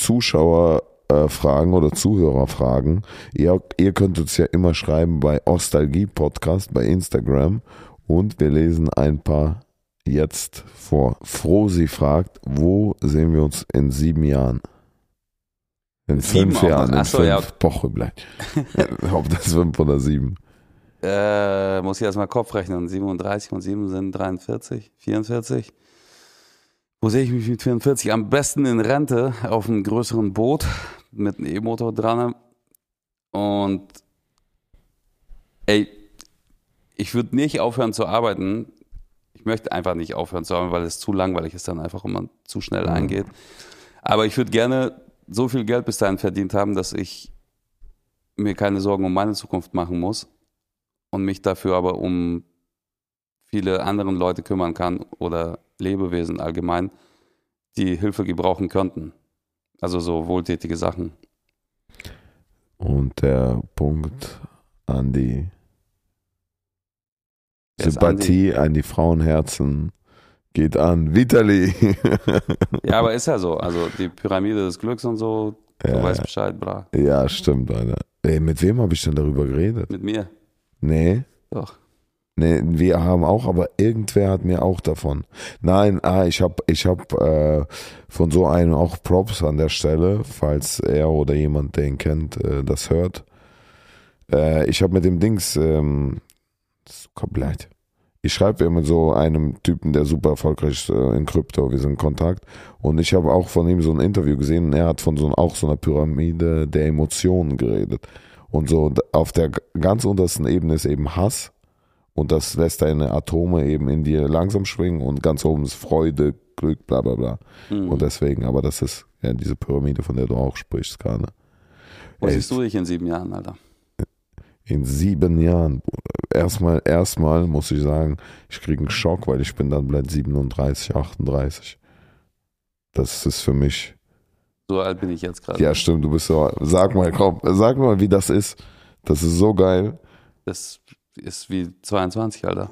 Zuschauerfragen oder Zuhörerfragen. Ihr, ihr könnt uns ja immer schreiben bei Ostalgie Podcast bei Instagram und wir lesen ein paar jetzt vor. Frosi fragt, wo sehen wir uns in sieben Jahren? In Sieben fünf. Jahren, in Ach so, fünf ja. Wochen bleibt. [LAUGHS] Ob das fünf oder sieben. Äh, muss ich erstmal Kopf rechnen. 37 und 7 sind 43, 44. Wo sehe ich mich mit 44? Am besten in Rente auf einem größeren Boot mit einem E-Motor dran. Und ey, ich würde nicht aufhören zu arbeiten. Ich möchte einfach nicht aufhören zu arbeiten, weil es zu langweilig ist, dann einfach immer zu schnell Mhm. eingeht. Aber ich würde gerne so viel Geld bis dahin verdient haben, dass ich mir keine Sorgen um meine Zukunft machen muss und mich dafür aber um viele andere Leute kümmern kann oder Lebewesen allgemein, die Hilfe gebrauchen könnten. Also so wohltätige Sachen. Und der Punkt an die Wer ist Sympathie, an die Frauenherzen geht an Vitali. [LAUGHS] Ja, aber ist ja so. [LAUGHS] Also die Pyramide des Glücks und so, du Ja, weißt. Bescheid, bra. ja, stimmt, Alter. Ey, mit wem habe ich denn darüber geredet? Mit mir. Nee. Doch. Nee, wir haben auch, aber irgendwer hat mir auch davon. Nein, ah, ich habe ich hab, äh, von so einem auch Props an der Stelle, falls er oder jemand, der ihn kennt, äh, das hört. Äh, ich habe mit dem Dings, ähm, komplett. Ich schreibe mit so einem Typen, der super erfolgreich ist äh, in Krypto, wir sind in Kontakt. Und ich habe auch von ihm so ein Interview gesehen und er hat von so auch so einer Pyramide der Emotionen geredet. Und so auf der ganz untersten Ebene ist eben Hass. Und das lässt deine Atome eben in dir langsam schwingen und ganz oben ist Freude, Glück, bla bla bla. Mhm. Und deswegen, aber das ist ja diese Pyramide, von der du auch sprichst gerade. Wo siehst du dich in sieben Jahren, Alter? In sieben Jahren, erstmal, erstmal muss ich sagen, ich kriege einen Schock, weil ich bin dann bald 37, 38. Das ist für mich, So alt bin ich jetzt gerade. ja stimmt, du bist so, sag mal, komm, sag mal, wie das ist. Das ist so geil. Das ist wie 22, Alter.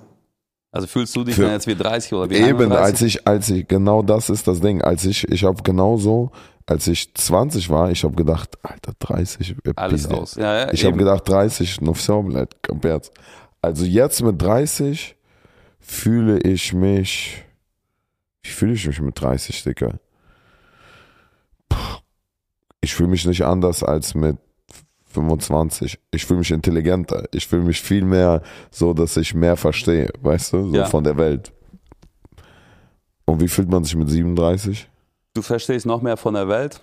Also fühlst du dich Für- jetzt wie 30 oder wie Eben, 31? als ich, als ich, genau das ist das Ding. Als ich, ich habe genauso, als ich 20 war, ich habe gedacht, Alter, 30. äh, Alles Pizza. aus. Ja, ja, Ich habe gedacht, 30, no Somlet, komplett. Also jetzt mit 30 fühle ich mich, wie fühle ich mich mit 30, Dicker? Ich fühle mich nicht anders als mit 25. Ich fühle mich intelligenter. Ich fühle mich viel mehr so, dass ich mehr verstehe, weißt du, so Ja. von der Welt. Und wie fühlt man sich mit 37? Du verstehst noch mehr von der Welt,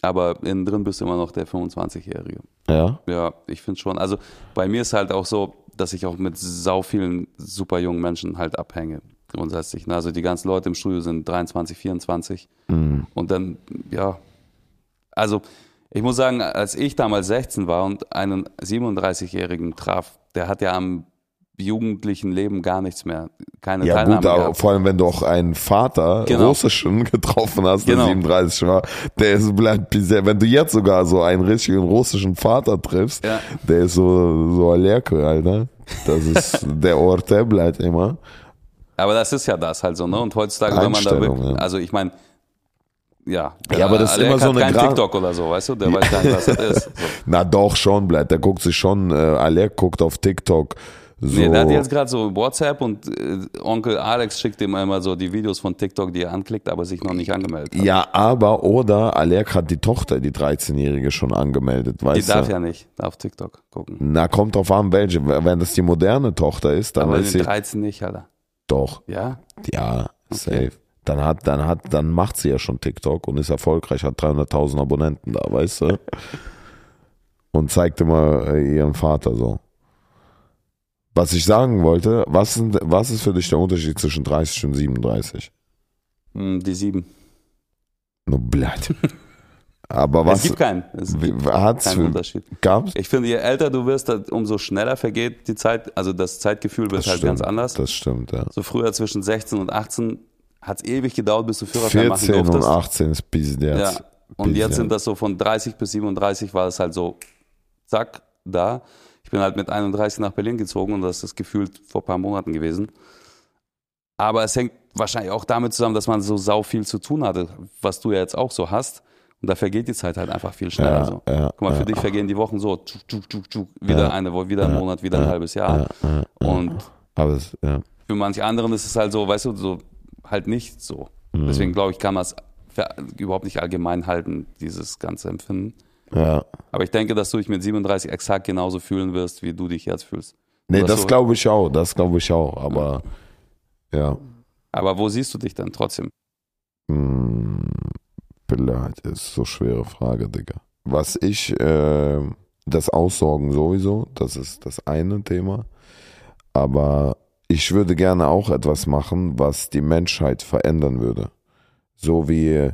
aber innen drin bist du immer noch der 25-Jährige. Ja. Ja, ich finde schon. Also bei mir ist halt auch so, dass ich auch mit sau vielen super jungen Menschen halt abhänge. Grundsätzlich. ne? Also die ganzen Leute im Studio sind 23, 24. Mhm. Und dann, ja. Also ich muss sagen, als ich damals 16 war und einen 37-Jährigen traf, der hat ja am jugendlichen Leben gar nichts mehr. Keine Ja Teilnahme gut, aber gehabt. vor allem wenn du auch einen Vater Genau. russischen [LAUGHS] getroffen hast, der Genau. 37 war, der ist bleibt bizarr. Wenn du jetzt sogar so einen richtigen russischen Vater triffst, Ja. der ist so so Alerke, Alter. Das ist [LAUGHS] der Ort, der bleibt immer. Aber das ist ja das halt so, ne? Und heutzutage, wenn man da wirklich, ja. also ich meine, ja. Ja, aber das ist immer so eine kein Gra- TikTok oder so, weißt du? Der weiß gar nicht, was das ist. So. [LAUGHS] Na doch, schon, bleibt. Der guckt sich schon, äh, Alec guckt auf TikTok. So. Nee, der hat jetzt gerade so WhatsApp und äh, Onkel Alex schickt ihm immer so die Videos von TikTok, die er anklickt, aber sich noch nicht angemeldet hat. ja, aber, oder Alec hat die Tochter, die 13-Jährige, schon angemeldet, Die weißt darf du? ja nicht auf TikTok gucken. Na, kommt drauf an, welche. Wenn das die moderne Tochter ist, dann Aber mit sie. 13 nicht, Alter. Doch, Ja? ja, safe. Dann hat, dann hat, dann macht sie ja schon TikTok und ist erfolgreich, hat 300.000 Abonnenten da, weißt du? [LAUGHS] Und zeigt immer äh, ihren Vater so. Was ich sagen wollte, was, sind, was ist für dich der Unterschied zwischen 30 und 37? Hm, Die sieben. No blatt. [LAUGHS] Aber Es was gibt keinen. Es gibt keinen Unterschied. gab's? Ich finde, je älter du wirst, umso schneller vergeht die Zeit. Also das Zeitgefühl wird Das halt stimmt, ganz anders. Das stimmt, ja. So früher zwischen 16 und 18 hat es ewig gedauert, bis du Führerschein machen 14 und durftest. 18 ist bis Ja. jetzt. Und Bis jetzt sind das so von 30 bis 37 war es halt so, zack, da. Ich bin halt mit 31 nach Berlin gezogen und das ist gefühlt vor ein paar Monaten gewesen. Aber es hängt wahrscheinlich auch damit zusammen, dass man so sau viel zu tun hatte, was du ja jetzt auch so hast. Und da vergeht die Zeit halt einfach viel schneller. Ja, so. ja, Guck mal, für ja. dich vergehen die Wochen so, tschuk, tschuk, tschuk, tschuk, wieder Ja. eine Woche, wieder ein Ja, Monat, wieder ein ja, halbes Jahr. Ja, ja, ja. Und Aber es, ja. für manche anderen ist es halt so, weißt du, so halt nicht so. Mhm. Deswegen glaube ich, kann man es überhaupt nicht allgemein halten, dieses ganze Empfinden. ja. Aber ich denke, dass du dich mit 37 exakt genauso fühlen wirst, wie du dich jetzt fühlst. Nee, Oder das so. glaube ich auch, das glaube ich auch, aber ja. Aber wo siehst du dich denn trotzdem? Hm, Beleid ist so schwere Frage, Digga. Was ich, äh, das Aussorgen sowieso, das ist das eine Thema. Aber ich würde gerne auch etwas machen, was die Menschheit verändern würde. So wie,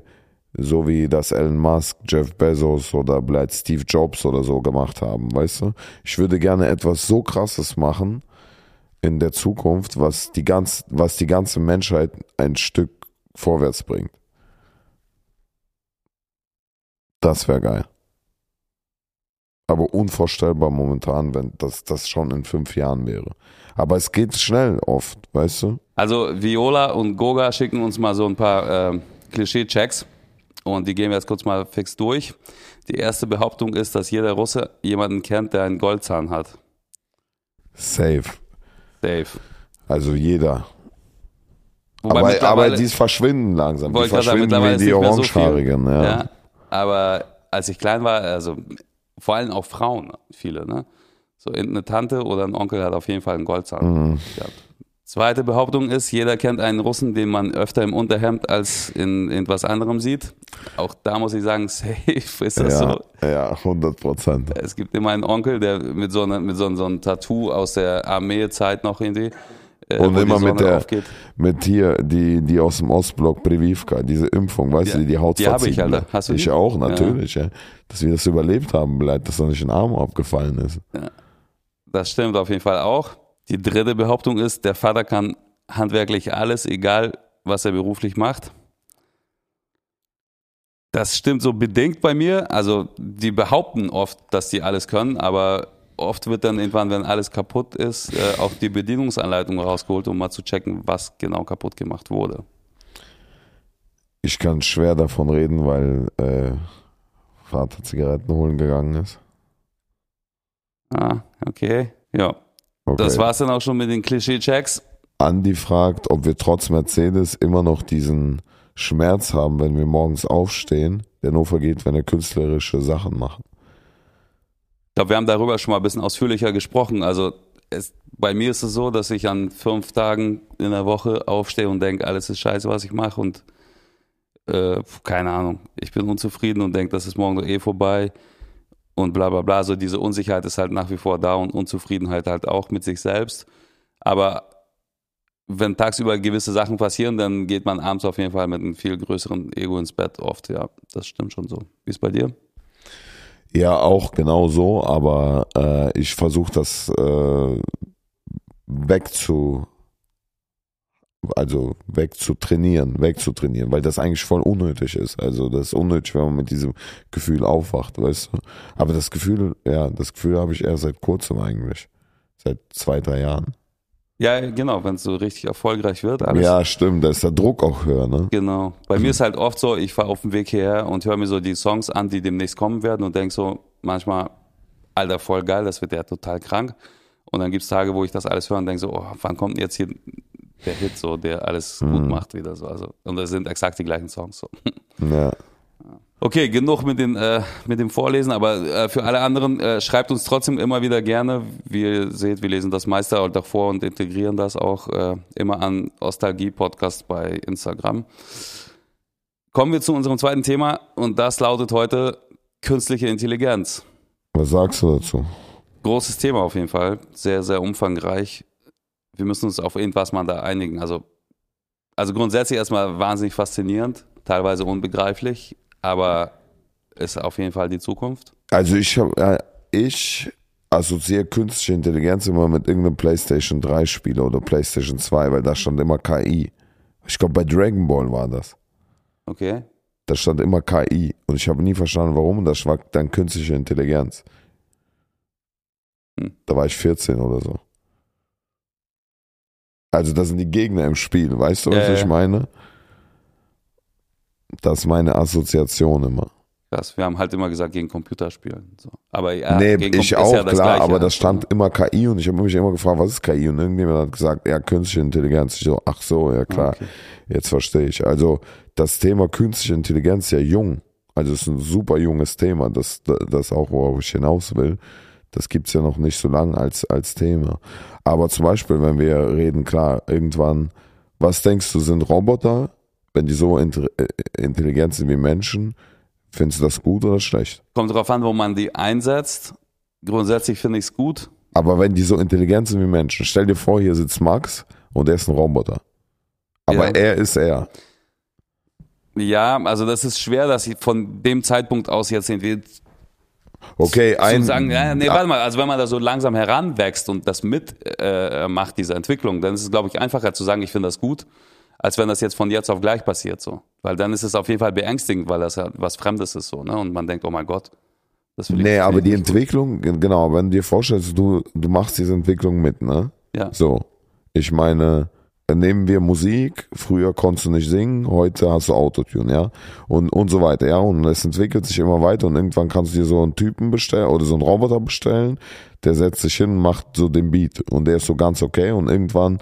so wie das Elon Musk, Jeff Bezos oder vielleicht Steve Jobs oder so gemacht haben, weißt du? Ich würde gerne etwas so krasses machen in der Zukunft, was die ganz, was die ganze Menschheit ein Stück vorwärts bringt. Das wäre geil. Aber unvorstellbar momentan, wenn das, das schon in fünf Jahren wäre. Aber es geht schnell oft, weißt du? Also Viola und Goga schicken uns mal so ein paar ähm, Klischee-Checks und die gehen wir jetzt kurz mal fix durch. Die erste Behauptung ist, dass jeder Russe jemanden kennt, der einen Goldzahn hat. Safe. Dave. Also jeder. Wobei aber, aber die verschwinden langsam. Die sagen, verschwinden mittlerweile wie die mehr so. Orangehaarigen. ja. Ja, aber als ich klein war, also vor allem auch Frauen, viele, ne? So eine Tante oder ein Onkel hat auf jeden Fall einen Goldzahn Mhm. gehabt. Zweite Behauptung ist, jeder kennt einen Russen, den man öfter im Unterhemd als in etwas anderem sieht. Auch da muss ich sagen, [LAUGHS] safe ist das Ja, so. ja, 100 Prozent. Es gibt immer einen Onkel, der mit so, einer, mit so, einem- so einem Tattoo aus der Armeezeit noch irgendwie. Äh, Und immer mit der, aufgeht. mit hier, die, die aus dem Ostblock, Privivka, diese Impfung, weißt Ja, du, die die Haut die hab ich, Alter. bleibt. Hast du Ich die? auch, natürlich, ja. Dass wir das überlebt haben, bleibt, dass da nicht ein Arm abgefallen ist. Das stimmt auf jeden Fall auch. Die dritte Behauptung ist, der Vater kann handwerklich alles, egal was er beruflich macht. Das stimmt so bedingt bei mir. Also die behaupten oft, dass die alles können, aber oft wird dann irgendwann, wenn alles kaputt ist, äh, auch die Bedienungsanleitung rausgeholt, um mal zu checken, was genau kaputt gemacht wurde. Ich kann schwer davon reden, weil äh, Vater Zigaretten holen gegangen ist. Ah, okay. Ja, Okay. das war's dann auch schon mit den Klischee-Checks. Andi fragt, ob wir trotz Mercedes immer noch diesen Schmerz haben, wenn wir morgens aufstehen, der nur vergeht, wenn wir künstlerische Sachen machen. Ich glaube, wir haben darüber schon mal ein bisschen ausführlicher gesprochen. Also es, bei mir ist es so, dass ich an fünf Tagen in der Woche aufstehe und denke, alles ist scheiße, was ich mache und äh, keine Ahnung, ich bin unzufrieden und denke, das ist morgen doch eh vorbei und bla bla bla. So diese Unsicherheit ist halt nach wie vor da und Unzufriedenheit halt auch mit sich selbst. Aber wenn tagsüber gewisse Sachen passieren, dann geht man abends auf jeden Fall mit einem viel größeren Ego ins Bett oft. Ja, das stimmt schon so. Wie ist bei dir? Ja, auch genau so, aber äh, ich versuche das äh, wegzu, also wegzutrainieren, wegzutrainieren, weil das eigentlich voll unnötig ist. Also das ist unnötig, wenn man mit diesem Gefühl aufwacht, weißt du. Aber das Gefühl, ja, das Gefühl habe ich erst seit kurzem eigentlich, seit zwei, drei Jahren. Ja, genau, wenn es so richtig erfolgreich wird. Alles. Ja, stimmt, da ist der Druck auch höher, ne? Genau. Bei mir ist halt oft so, ich fahre auf dem Weg hierher und höre mir so die Songs an, die demnächst kommen werden und denk so manchmal, Alter, voll geil, das wird ja total krank. Und dann gibt es Tage, wo ich das alles höre und denke so, oh, wann kommt denn jetzt hier der Hit so, der alles gut macht wieder so. Also, und das sind exakt die gleichen Songs so. Ja. Okay, genug mit, den, äh, mit dem Vorlesen, aber äh, für alle anderen äh, schreibt uns trotzdem immer wieder gerne. Wie ihr seht, wir lesen das meiste auch davor und integrieren das auch äh, immer an Ostalgie Podcast bei Instagram. Kommen wir zu unserem zweiten Thema und das lautet heute künstliche Intelligenz. Was sagst du dazu? Großes Thema auf jeden Fall, sehr, sehr umfangreich. Wir müssen uns auf irgendwas mal da einigen. Also, also grundsätzlich erstmal wahnsinnig faszinierend, teilweise unbegreiflich, aber ist auf jeden Fall die Zukunft. Also ich habe, äh, ich assoziiere künstliche Intelligenz immer mit irgendeinem PlayStation 3 Spieler oder PlayStation 2, weil da stand immer KI. Ich glaube bei Dragon Ball war das. Okay. Da stand immer KI und ich habe nie verstanden, warum. Und das war dann künstliche Intelligenz. Hm. Da war ich 14 oder so. Also das sind die Gegner im Spiel, weißt du, was Ja, ich ja. meine? Das ist meine Assoziation immer. Krass. Wir haben halt immer gesagt, gegen Computerspielen. So. Aber ja, nee, ich Computer auch, ja klar, Gleiche. aber das stand immer KI und ich habe mich immer gefragt, was ist KI? Und irgendjemand hat gesagt, ja, künstliche Intelligenz. Ich so, ach so, ja klar, Okay. jetzt verstehe ich. Also das Thema künstliche Intelligenz ist ja jung. Also es ist ein super junges Thema, das, das auch, worauf ich hinaus will. Das gibt's ja noch nicht so lange als, als Thema. Aber zum Beispiel, wenn wir reden, klar, irgendwann, was denkst du, sind Roboter, wenn die so äh, intelligent sind wie Menschen, findest du das gut oder schlecht? Kommt drauf an, wo man die einsetzt. Grundsätzlich finde ich es gut. Aber wenn die so intelligent sind wie Menschen, stell dir vor, hier sitzt Max und er ist ein Roboter. Aber Ja. er ist er. Ja, also das ist schwer, dass ich von dem Zeitpunkt aus jetzt irgendwie Okay, zu ein. sagen, ja, nee, warte mal, also wenn man da so langsam heranwächst und das mitmacht, äh, macht, diese Entwicklung, dann ist es, glaube ich, einfacher zu sagen, ich finde das gut, als wenn das jetzt von jetzt auf gleich passiert so. Weil dann ist es auf jeden Fall beängstigend, weil das ja was Fremdes ist so, ne? Und man denkt, oh mein Gott, das will ich Nee, aber will die ich Entwicklung, ge- genau, wenn du dir vorstellst, du, du machst diese Entwicklung mit, ne? Ja. So. Ich meine, nehmen wir Musik, früher konntest du nicht singen, heute hast du Autotune, ja? Und, und so weiter, ja? Und es entwickelt sich immer weiter und irgendwann kannst du dir so einen Typen bestellen oder so einen Roboter bestellen, der setzt sich hin und macht so den Beat und der ist so ganz okay und irgendwann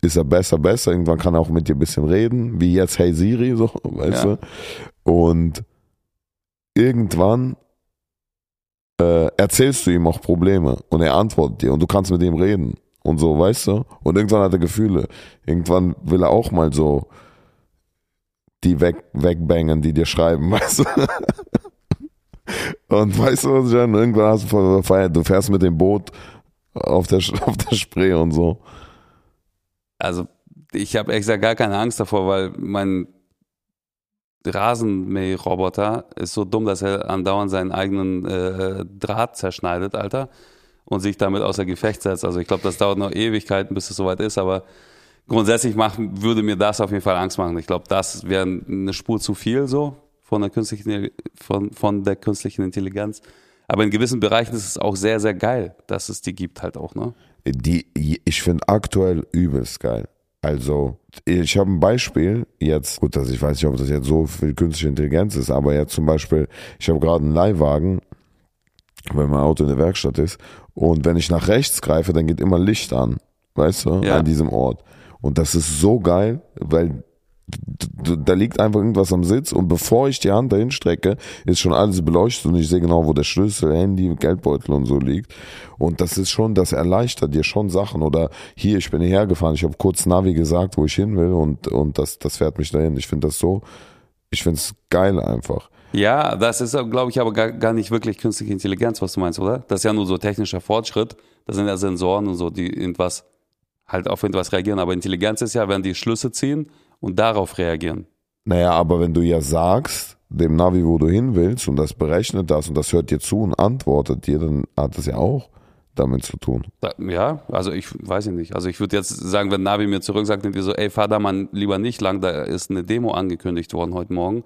ist er besser, besser, irgendwann kann er auch mit dir ein bisschen reden, wie jetzt Hey Siri, so, weißt Ja. du? Und irgendwann äh, erzählst du ihm auch Probleme und er antwortet dir und du kannst mit ihm reden und so, weißt du? Und irgendwann hat er Gefühle. Irgendwann will er auch mal so die weg, wegbangen, die dir schreiben, [LAUGHS] weißt du? Und weißt du, was ich meine? Irgendwann hast du voll gefeiert, du fährst mit dem Boot auf der, [LAUGHS] auf der Spree und so. Also ich habe ehrlich gesagt gar keine Angst davor, weil mein Rasenmäherroboter ist so dumm, dass er andauernd seinen eigenen äh, Draht zerschneidet, Alter, und sich damit außer Gefecht setzt. Also ich glaube, das dauert noch Ewigkeiten, bis es soweit ist, aber grundsätzlich machen, würde mir das auf jeden Fall Angst machen. Ich glaube, das wäre eine Spur zu viel so von der künstlichen, von, von der künstlichen Intelligenz. Aber in gewissen Bereichen ist es auch sehr, sehr geil, dass es die gibt halt auch, ne? Die, ich finde aktuell übelst geil. Also, ich habe ein Beispiel jetzt, gut, also ich weiß nicht, ob das jetzt so für künstliche Intelligenz ist, aber jetzt zum Beispiel, ich habe gerade einen Leihwagen, wenn mein Auto in der Werkstatt ist, und wenn ich nach rechts greife, dann geht immer Licht an, weißt du, Ja. an diesem Ort. Und das ist so geil, weil da liegt einfach irgendwas am Sitz und bevor ich die Hand dahin strecke, ist schon alles beleuchtet und ich sehe genau, wo der Schlüssel, Handy, Geldbeutel und so liegt. Und das ist schon, das erleichtert dir schon Sachen. Oder hier, ich bin hierher gefahren, ich habe kurz Navi gesagt, wo ich hin will und, und das, das fährt mich dahin. Ich finde das so, ich finde es geil einfach. Ja, das ist, glaube ich, aber gar, gar nicht wirklich künstliche Intelligenz, was du meinst, oder? Das ist ja nur so technischer Fortschritt. Das sind ja Sensoren und so, die irgendwas halt auf irgendwas reagieren. Aber Intelligenz ist ja, wenn die Schlüsse ziehen und darauf reagieren. Naja, aber wenn du ja sagst, dem Navi, wo du hin willst und das berechnet das und das hört dir zu und antwortet dir, dann hat das ja auch damit zu tun. Ja, also ich weiß ich nicht. Also ich würde jetzt sagen, wenn Navi mir zurück sagt, irgendwie so, ey, fahr da mal lieber nicht lang, da ist eine Demo angekündigt worden heute Morgen.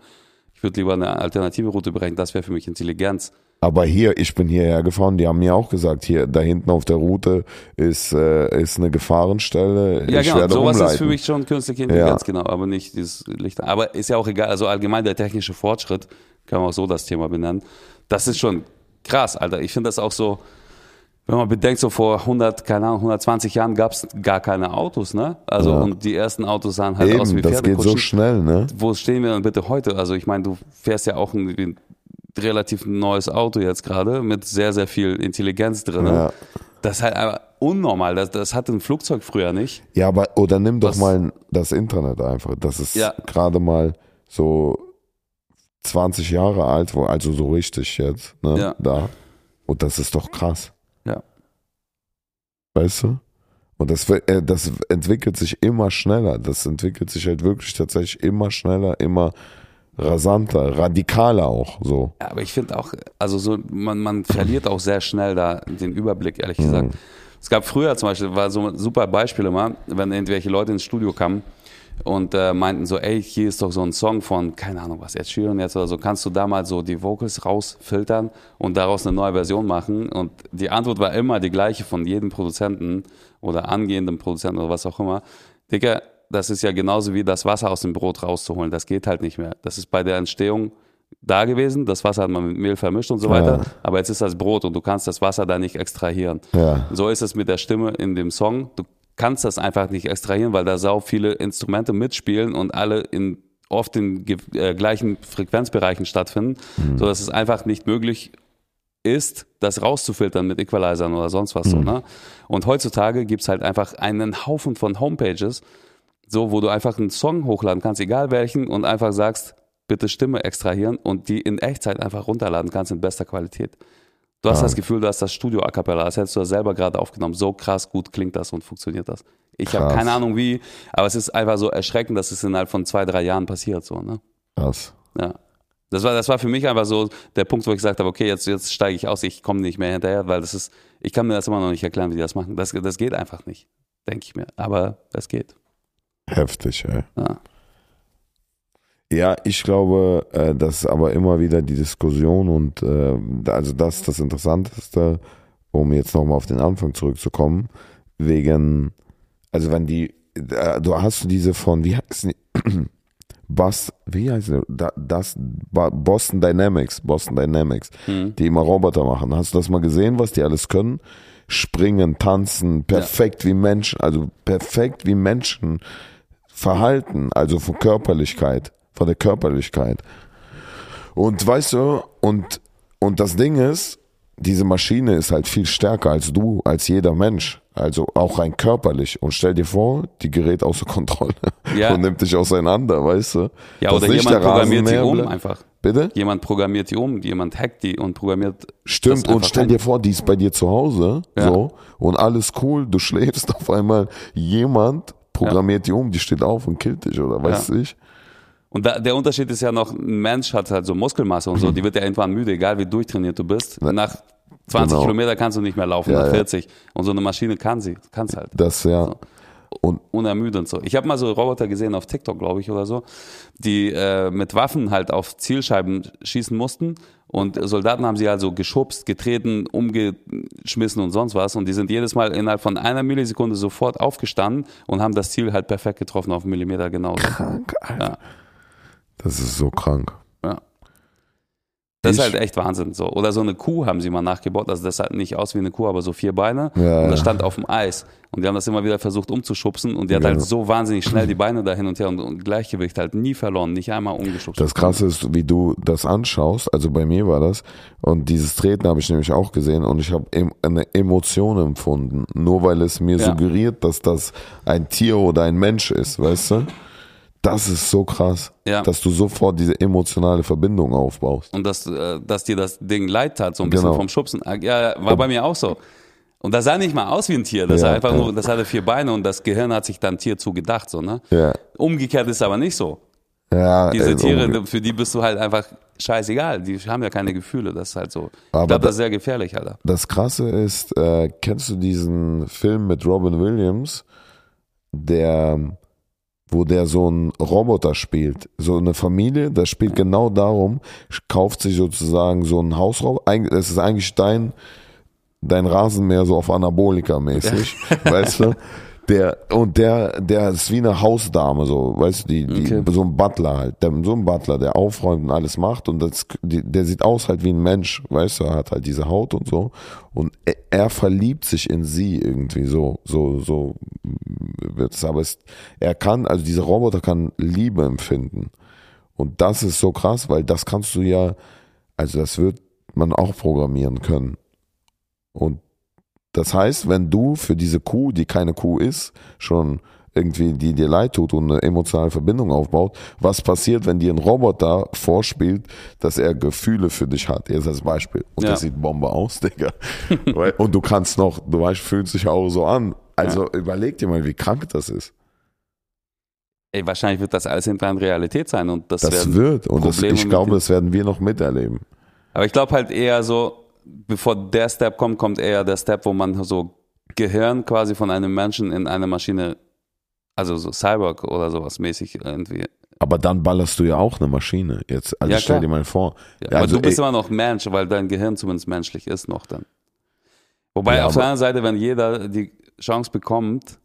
Ich würde lieber eine alternative Route berechnen, das wäre für mich Intelligenz. Aber hier, ich bin hierher gefahren, die haben mir auch gesagt, hier, da hinten auf der Route ist, äh, ist eine Gefahrenstelle. Ja, ich genau. Sowas umleiten. ist für mich schon künstliche Intelligenz, Ja. genau, aber nicht dieses Licht. Aber ist ja auch egal. Also allgemein der technische Fortschritt, kann man auch so das Thema benennen. Das ist schon krass, Alter. Ich finde das auch so, wenn man bedenkt, so vor 100, keine Ahnung, 120 Jahren gab es gar keine Autos, ne? Also Ja. und die ersten Autos sahen halt aus Eben, wie das geht so schnell, ne? Wo stehen wir dann bitte heute? Also ich meine, du fährst ja auch ein, ein relativ neues Auto jetzt gerade mit sehr, sehr viel Intelligenz drin. Ja. Das ist halt einfach unnormal. Das, das hatte ein Flugzeug früher nicht. Ja, aber oder nimm doch Was- mal das Internet einfach. Das ist Ja. gerade mal so 20 Jahre alt, wo also so richtig jetzt, ne? Ja. Da. Und das ist doch krass. Weißt du? Und das, äh, das entwickelt sich immer schneller. Das entwickelt sich halt wirklich tatsächlich immer schneller, immer rasanter, radikaler auch so. Ja, aber ich finde auch, also so, man, man verliert auch sehr schnell da den Überblick, ehrlich gesagt. Es gab früher zum Beispiel, war so ein super Beispiel immer, wenn irgendwelche Leute ins Studio kamen und äh, meinten so, ey, hier ist doch so ein Song von, keine Ahnung was, Ed Sheeran jetzt oder so, kannst du da mal so die Vocals rausfiltern und daraus eine neue Version machen? Und die Antwort war immer die gleiche von jedem Produzenten oder angehenden Produzenten oder was auch immer. Digga, das ist ja genauso wie das Wasser aus dem Brot rauszuholen. Das geht halt nicht mehr. Das ist bei der Entstehung da gewesen. Das Wasser hat man mit Mehl vermischt und so weiter. Ja. Aber jetzt ist das Brot und du kannst das Wasser da nicht extrahieren. Ja. So ist es mit der Stimme in dem Song. Du kannst das einfach nicht extrahieren, weil da sau viele Instrumente mitspielen und alle in oft in äh, gleichen Frequenzbereichen stattfinden, Mhm. so dass es einfach nicht möglich ist, das rauszufiltern mit Equalizern oder sonst was so. Ne? Und heutzutage gibt's halt einfach einen Haufen von Homepages, so wo du einfach einen Song hochladen kannst, egal welchen, und einfach sagst, bitte Stimme extrahieren und die in Echtzeit einfach runterladen kannst in bester Qualität. Du hast Ah. das Gefühl, du hast das Studio a cappella, als hättest du das selber gerade aufgenommen. So krass gut klingt das und funktioniert das. Ich habe keine Ahnung wie, aber es ist einfach so erschreckend, dass es innerhalb von zwei, drei Jahren passiert. So, ne? Krass. Ja. Das war, das war für mich einfach so der Punkt, wo ich gesagt habe, okay, jetzt, jetzt steige ich aus, ich komme nicht mehr hinterher, weil das ist, ich kann mir das immer noch nicht erklären, wie die das machen. Das, das geht einfach nicht, denke ich mir. Aber es geht. Heftig, ey. Ja. Ja, ich glaube, äh, das ist aber immer wieder die Diskussion und äh, also das ist das Interessanteste, um jetzt nochmal auf den Anfang zurückzukommen, wegen, also wenn die, äh, du hast diese von, wie heißt die, [CLEARS THROAT] Bus, wie heißt die, Da- das, Boston Dynamics, Boston Dynamics, Hm. die immer Roboter machen. Hast du das mal gesehen, was die alles können? Springen, tanzen, perfekt wie Menschen, also perfekt wie Menschen verhalten, also von Körperlichkeit, von der Körperlichkeit. Und weißt du, und, und das Ding ist, diese Maschine ist halt viel stärker als du, als jeder Mensch. Also auch rein körperlich. Und stell dir vor, die gerät außer [LAUGHS] Kontrolle Ja. und nimmt dich auseinander, weißt du? Ja, Dass oder jemand der programmiert die Rasenmäher um einfach. Bitte? Jemand programmiert die um, jemand hackt die und programmiert. Stimmt, das und stell dir vor, die ist bei dir zu Hause, Ja. so, und alles cool, du [LAUGHS] schläfst auf einmal, jemand programmiert die um, die steht auf und killt dich, oder weiß Ja. ich? Und da, der Unterschied ist ja noch, ein Mensch hat halt so Muskelmasse und so, die wird ja irgendwann müde, egal wie durchtrainiert du bist. Nach 20 Genau. Kilometer kannst du nicht mehr laufen, Ja, nach ja. 40. Und so eine Maschine kann sie, kann halt. Das, ja. So. Und Unermüdend so. Ich habe mal so Roboter gesehen auf TikTok, glaube ich, oder so, die äh, mit Waffen halt auf Zielscheiben schießen mussten. Und Soldaten haben sie also geschubst, getreten, umgeschmissen und sonst was. Und die sind jedes Mal innerhalb von einer Millisekunde sofort aufgestanden und haben das Ziel halt perfekt getroffen auf einen Millimeter genau. krank, Alter. Ja. Das ist so krank. Ja. Das ist Ich- halt echt Wahnsinn. So. Oder so eine Kuh haben sie mal nachgebaut. Also das sah nicht aus wie eine Kuh, aber so vier Beine. Ja, und das stand auf dem Eis. Und die haben das immer wieder versucht umzuschubsen. Und die hat Ja. halt so wahnsinnig schnell die Beine da hin und her und, und Gleichgewicht halt nie verloren, nicht einmal umgeschubst. Das Krasse ist, wie du das anschaust, also bei mir war das, und dieses Treten habe ich nämlich auch gesehen und ich habe eine Emotion empfunden, nur weil es mir Ja. suggeriert, dass das ein Tier oder ein Mensch ist, weißt du? Das ist so krass, Ja. dass du sofort diese emotionale Verbindung aufbaust. Und dass, äh, dass dir das Ding leid tat, so ein bisschen Genau. vom Schubsen. Ah, Ja, war bei mir auch so. Und das sah nicht mal aus wie ein Tier. Das Ja, einfach ja. nur, das hatte vier Beine und das Gehirn hat sich dann Tier zugedacht, so, ne? Ja, Umgekehrt ist aber nicht so. ja Diese Tiere, für die bist du halt einfach scheißegal. Die haben ja keine Gefühle. Das ist halt so. Ich Aber glaube, da- das ist sehr gefährlich, Alter. Das Krasse ist, äh, kennst du diesen Film mit Robin Williams, der, wo der so einen Roboter spielt, so eine Familie, das spielt genau darum, kauft sich sozusagen so einen Hausroboter, es ist eigentlich dein, dein Rasenmäher so auf Anabolika mäßig, weißt du? [LAUGHS] Der, und der, der ist wie eine Hausdame, so, weißt du, die, die, Okay. so ein Butler halt, der, so ein Butler, der aufräumt und alles macht und das, die, der sieht aus halt wie ein Mensch, weißt du, er hat halt diese Haut und so und er, er verliebt sich in sie irgendwie so, so, so wird es, aber es, er kann, also dieser Roboter kann Liebe empfinden und das ist so krass, weil das kannst du ja, also das wird man auch programmieren können und das heißt, wenn du für diese Kuh, die keine Kuh ist, schon irgendwie, die dir leid tut und eine emotionale Verbindung aufbaut, was passiert, wenn dir ein Roboter vorspielt, dass er Gefühle für dich hat? Jetzt als Beispiel. Und Ja. das sieht Bombe aus, Digga. [LAUGHS] Und du kannst noch, du weißt, fühlt sich auch so an. Also überleg dir mal, wie krank das ist. Ey, wahrscheinlich wird das alles hinterher Realität sein und das, Das wird. Und das, ich glaube, das werden wir noch miterleben. Aber ich glaube halt eher so, bevor der Step kommt, kommt eher der Step, wo man so Gehirn quasi von einem Menschen in eine Maschine, also so Cyborg oder sowas mäßig irgendwie. Aber dann ballerst du ja auch eine Maschine. Jetzt, also Ja, stell dir mal vor. Ja, aber also, du bist ey, immer noch Mensch, weil dein Gehirn zumindest menschlich ist noch dann. Wobei Ja, auf der anderen Seite, wenn jeder die Chance bekommt,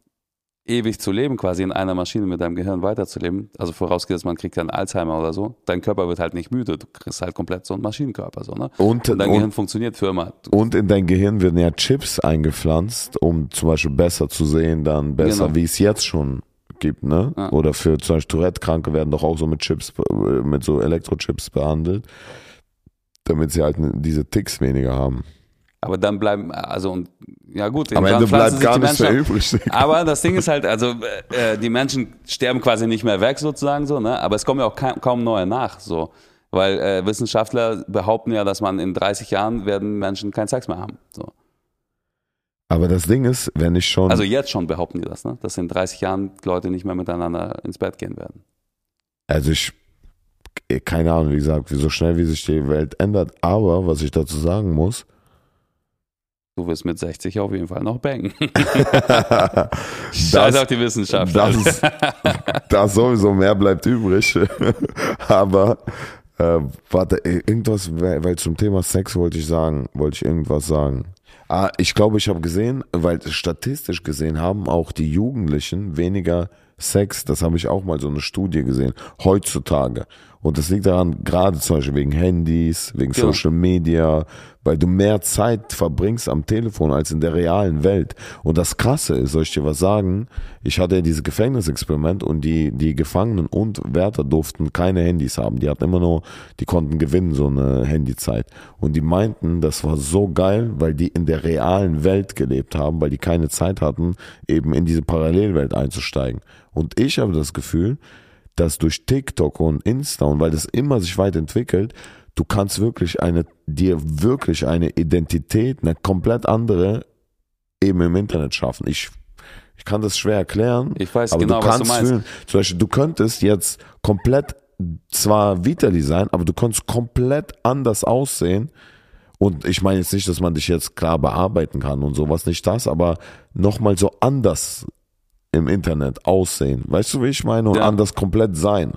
ewig zu leben, quasi in einer Maschine mit deinem Gehirn weiterzuleben, also vorausgesetzt, man kriegt dann Alzheimer oder so, dein Körper wird halt nicht müde, du kriegst halt komplett so einen Maschinenkörper, so, ne? und, Und dein und, Gehirn funktioniert für immer. Und in dein Gehirn werden ja Chips eingepflanzt, um zum Beispiel besser zu sehen, dann besser, Genau. wie es jetzt schon gibt, ne? Ja. Oder für zum Beispiel Tourette-Kranke werden doch auch so mit Chips, äh, mit so Elektrochips behandelt, damit sie halt diese Ticks weniger haben. Aber dann bleiben, also und ja gut, Am Ende bleibt gar die nichts mehr Menschen- übrig. Aber das Ding ist halt, also äh, die Menschen sterben quasi nicht mehr weg sozusagen so, ne? Aber es kommen ja auch kaum, kaum neue nach, so. Weil äh, Wissenschaftler behaupten ja, dass man in 30 Jahren werden Menschen keinen Sex mehr haben. So. Aber das Ding ist, wenn ich schon, Also jetzt schon behaupten die das, ne? Dass in 30 Jahren Leute nicht mehr miteinander ins Bett gehen werden. also ich, keine Ahnung, wie gesagt, wie so schnell wie sich die Welt ändert, aber was ich dazu sagen muss, Du wirst mit 60 auf jeden Fall noch bangen. [LAUGHS] [LAUGHS] das, Scheiß auf die Wissenschaft. das, [LAUGHS] da sowieso mehr bleibt übrig. Aber äh, warte, irgendwas, weil zum Thema Sex wollte ich sagen, wollte ich irgendwas sagen. Ah, ich glaube, ich habe gesehen, weil statistisch gesehen haben auch die Jugendlichen weniger Sex. Das habe ich auch mal so eine Studie gesehen. Heutzutage. Und das liegt daran, gerade zum Beispiel wegen Handys, wegen Genau. Social Media, weil du mehr Zeit verbringst am Telefon als in der realen Welt. Und das Krasse ist, soll ich dir was sagen? Ich hatte ja dieses Gefängnisexperiment und die, die Gefangenen und Wärter durften keine Handys haben. Die hatten immer nur, die konnten gewinnen, so eine Handyzeit. Und die meinten, das war so geil, weil die in der realen Welt gelebt haben, weil die keine Zeit hatten, eben in diese Parallelwelt einzusteigen. Und ich habe das Gefühl, dass durch TikTok und Insta und weil das immer sich weiterentwickelt, du kannst wirklich eine, dir wirklich eine Identität, eine komplett andere eben im Internet schaffen. Ich, ich kann das schwer erklären, Ich weiß aber genau, du was du kannst meinst. fühlen. Zum Beispiel, du könntest jetzt komplett zwar Vitali sein, aber du könntest komplett anders aussehen. Und ich meine jetzt nicht, dass man dich jetzt klar bearbeiten kann und sowas, nicht das, aber nochmal so anders im Internet aussehen. Weißt du, wie ich meine? Und Ja. anders komplett sein.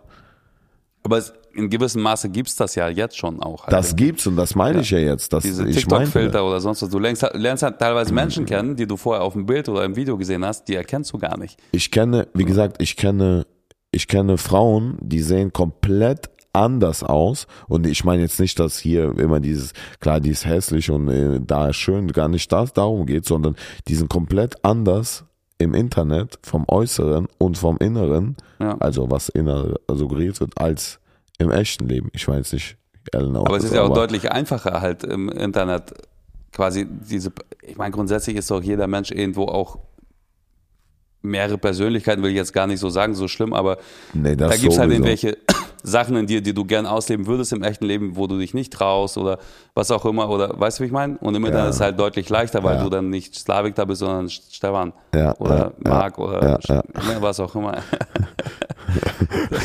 Aber es, in gewissem Maße gibt's das ja jetzt schon auch. Halt. Das gibt's und das meine ich ja jetzt. Das, Diese TikTok-Filter oder sonst was. Du lernst, lernst halt teilweise Menschen kennen, die du vorher auf dem Bild oder im Video gesehen hast, die erkennst du gar nicht. ich kenne, wie gesagt, ich kenne, ich kenne Frauen, die sehen komplett anders aus und ich meine jetzt nicht, dass hier immer dieses, klar, die ist hässlich und äh, da ist schön, gar nicht das darum geht, sondern die sind komplett anders im Internet vom Äußeren und vom Inneren, Ja. also was inner suggeriert wird, als im echten Leben. Ich jetzt nicht Elena Aber es ist ja auch deutlich einfacher halt im Internet quasi diese, ich meine grundsätzlich ist doch jeder Mensch irgendwo auch mehrere Persönlichkeiten, will ich jetzt gar nicht so sagen, so schlimm, aber Nee, da gibt's halt sowieso. irgendwelche Sachen in dir, die du gern ausleben würdest im echten Leben, wo du dich nicht traust oder was auch immer oder weißt du, wie ich meine? Und im Internet ist es halt deutlich leichter, weil Ja. du dann nicht Slavik da bist, sondern Stefan Ja, oder ja, Marc ja, oder ja, was auch immer. [LAUGHS]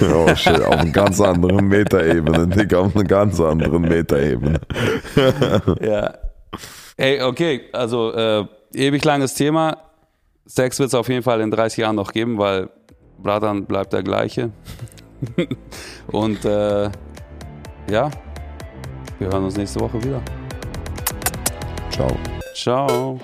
Oh shit, auf einer ganz anderen Metaebene, Digga, auf [LAUGHS] einer ganz anderen Metaebene. Ja. Ey, okay, also äh, ewig langes Thema. Sex wird es auf jeden Fall in 30 Jahren noch geben, weil Bratan bleibt der gleiche. Und äh, ja, wir hören uns nächste Woche wieder. Ciao. Ciao.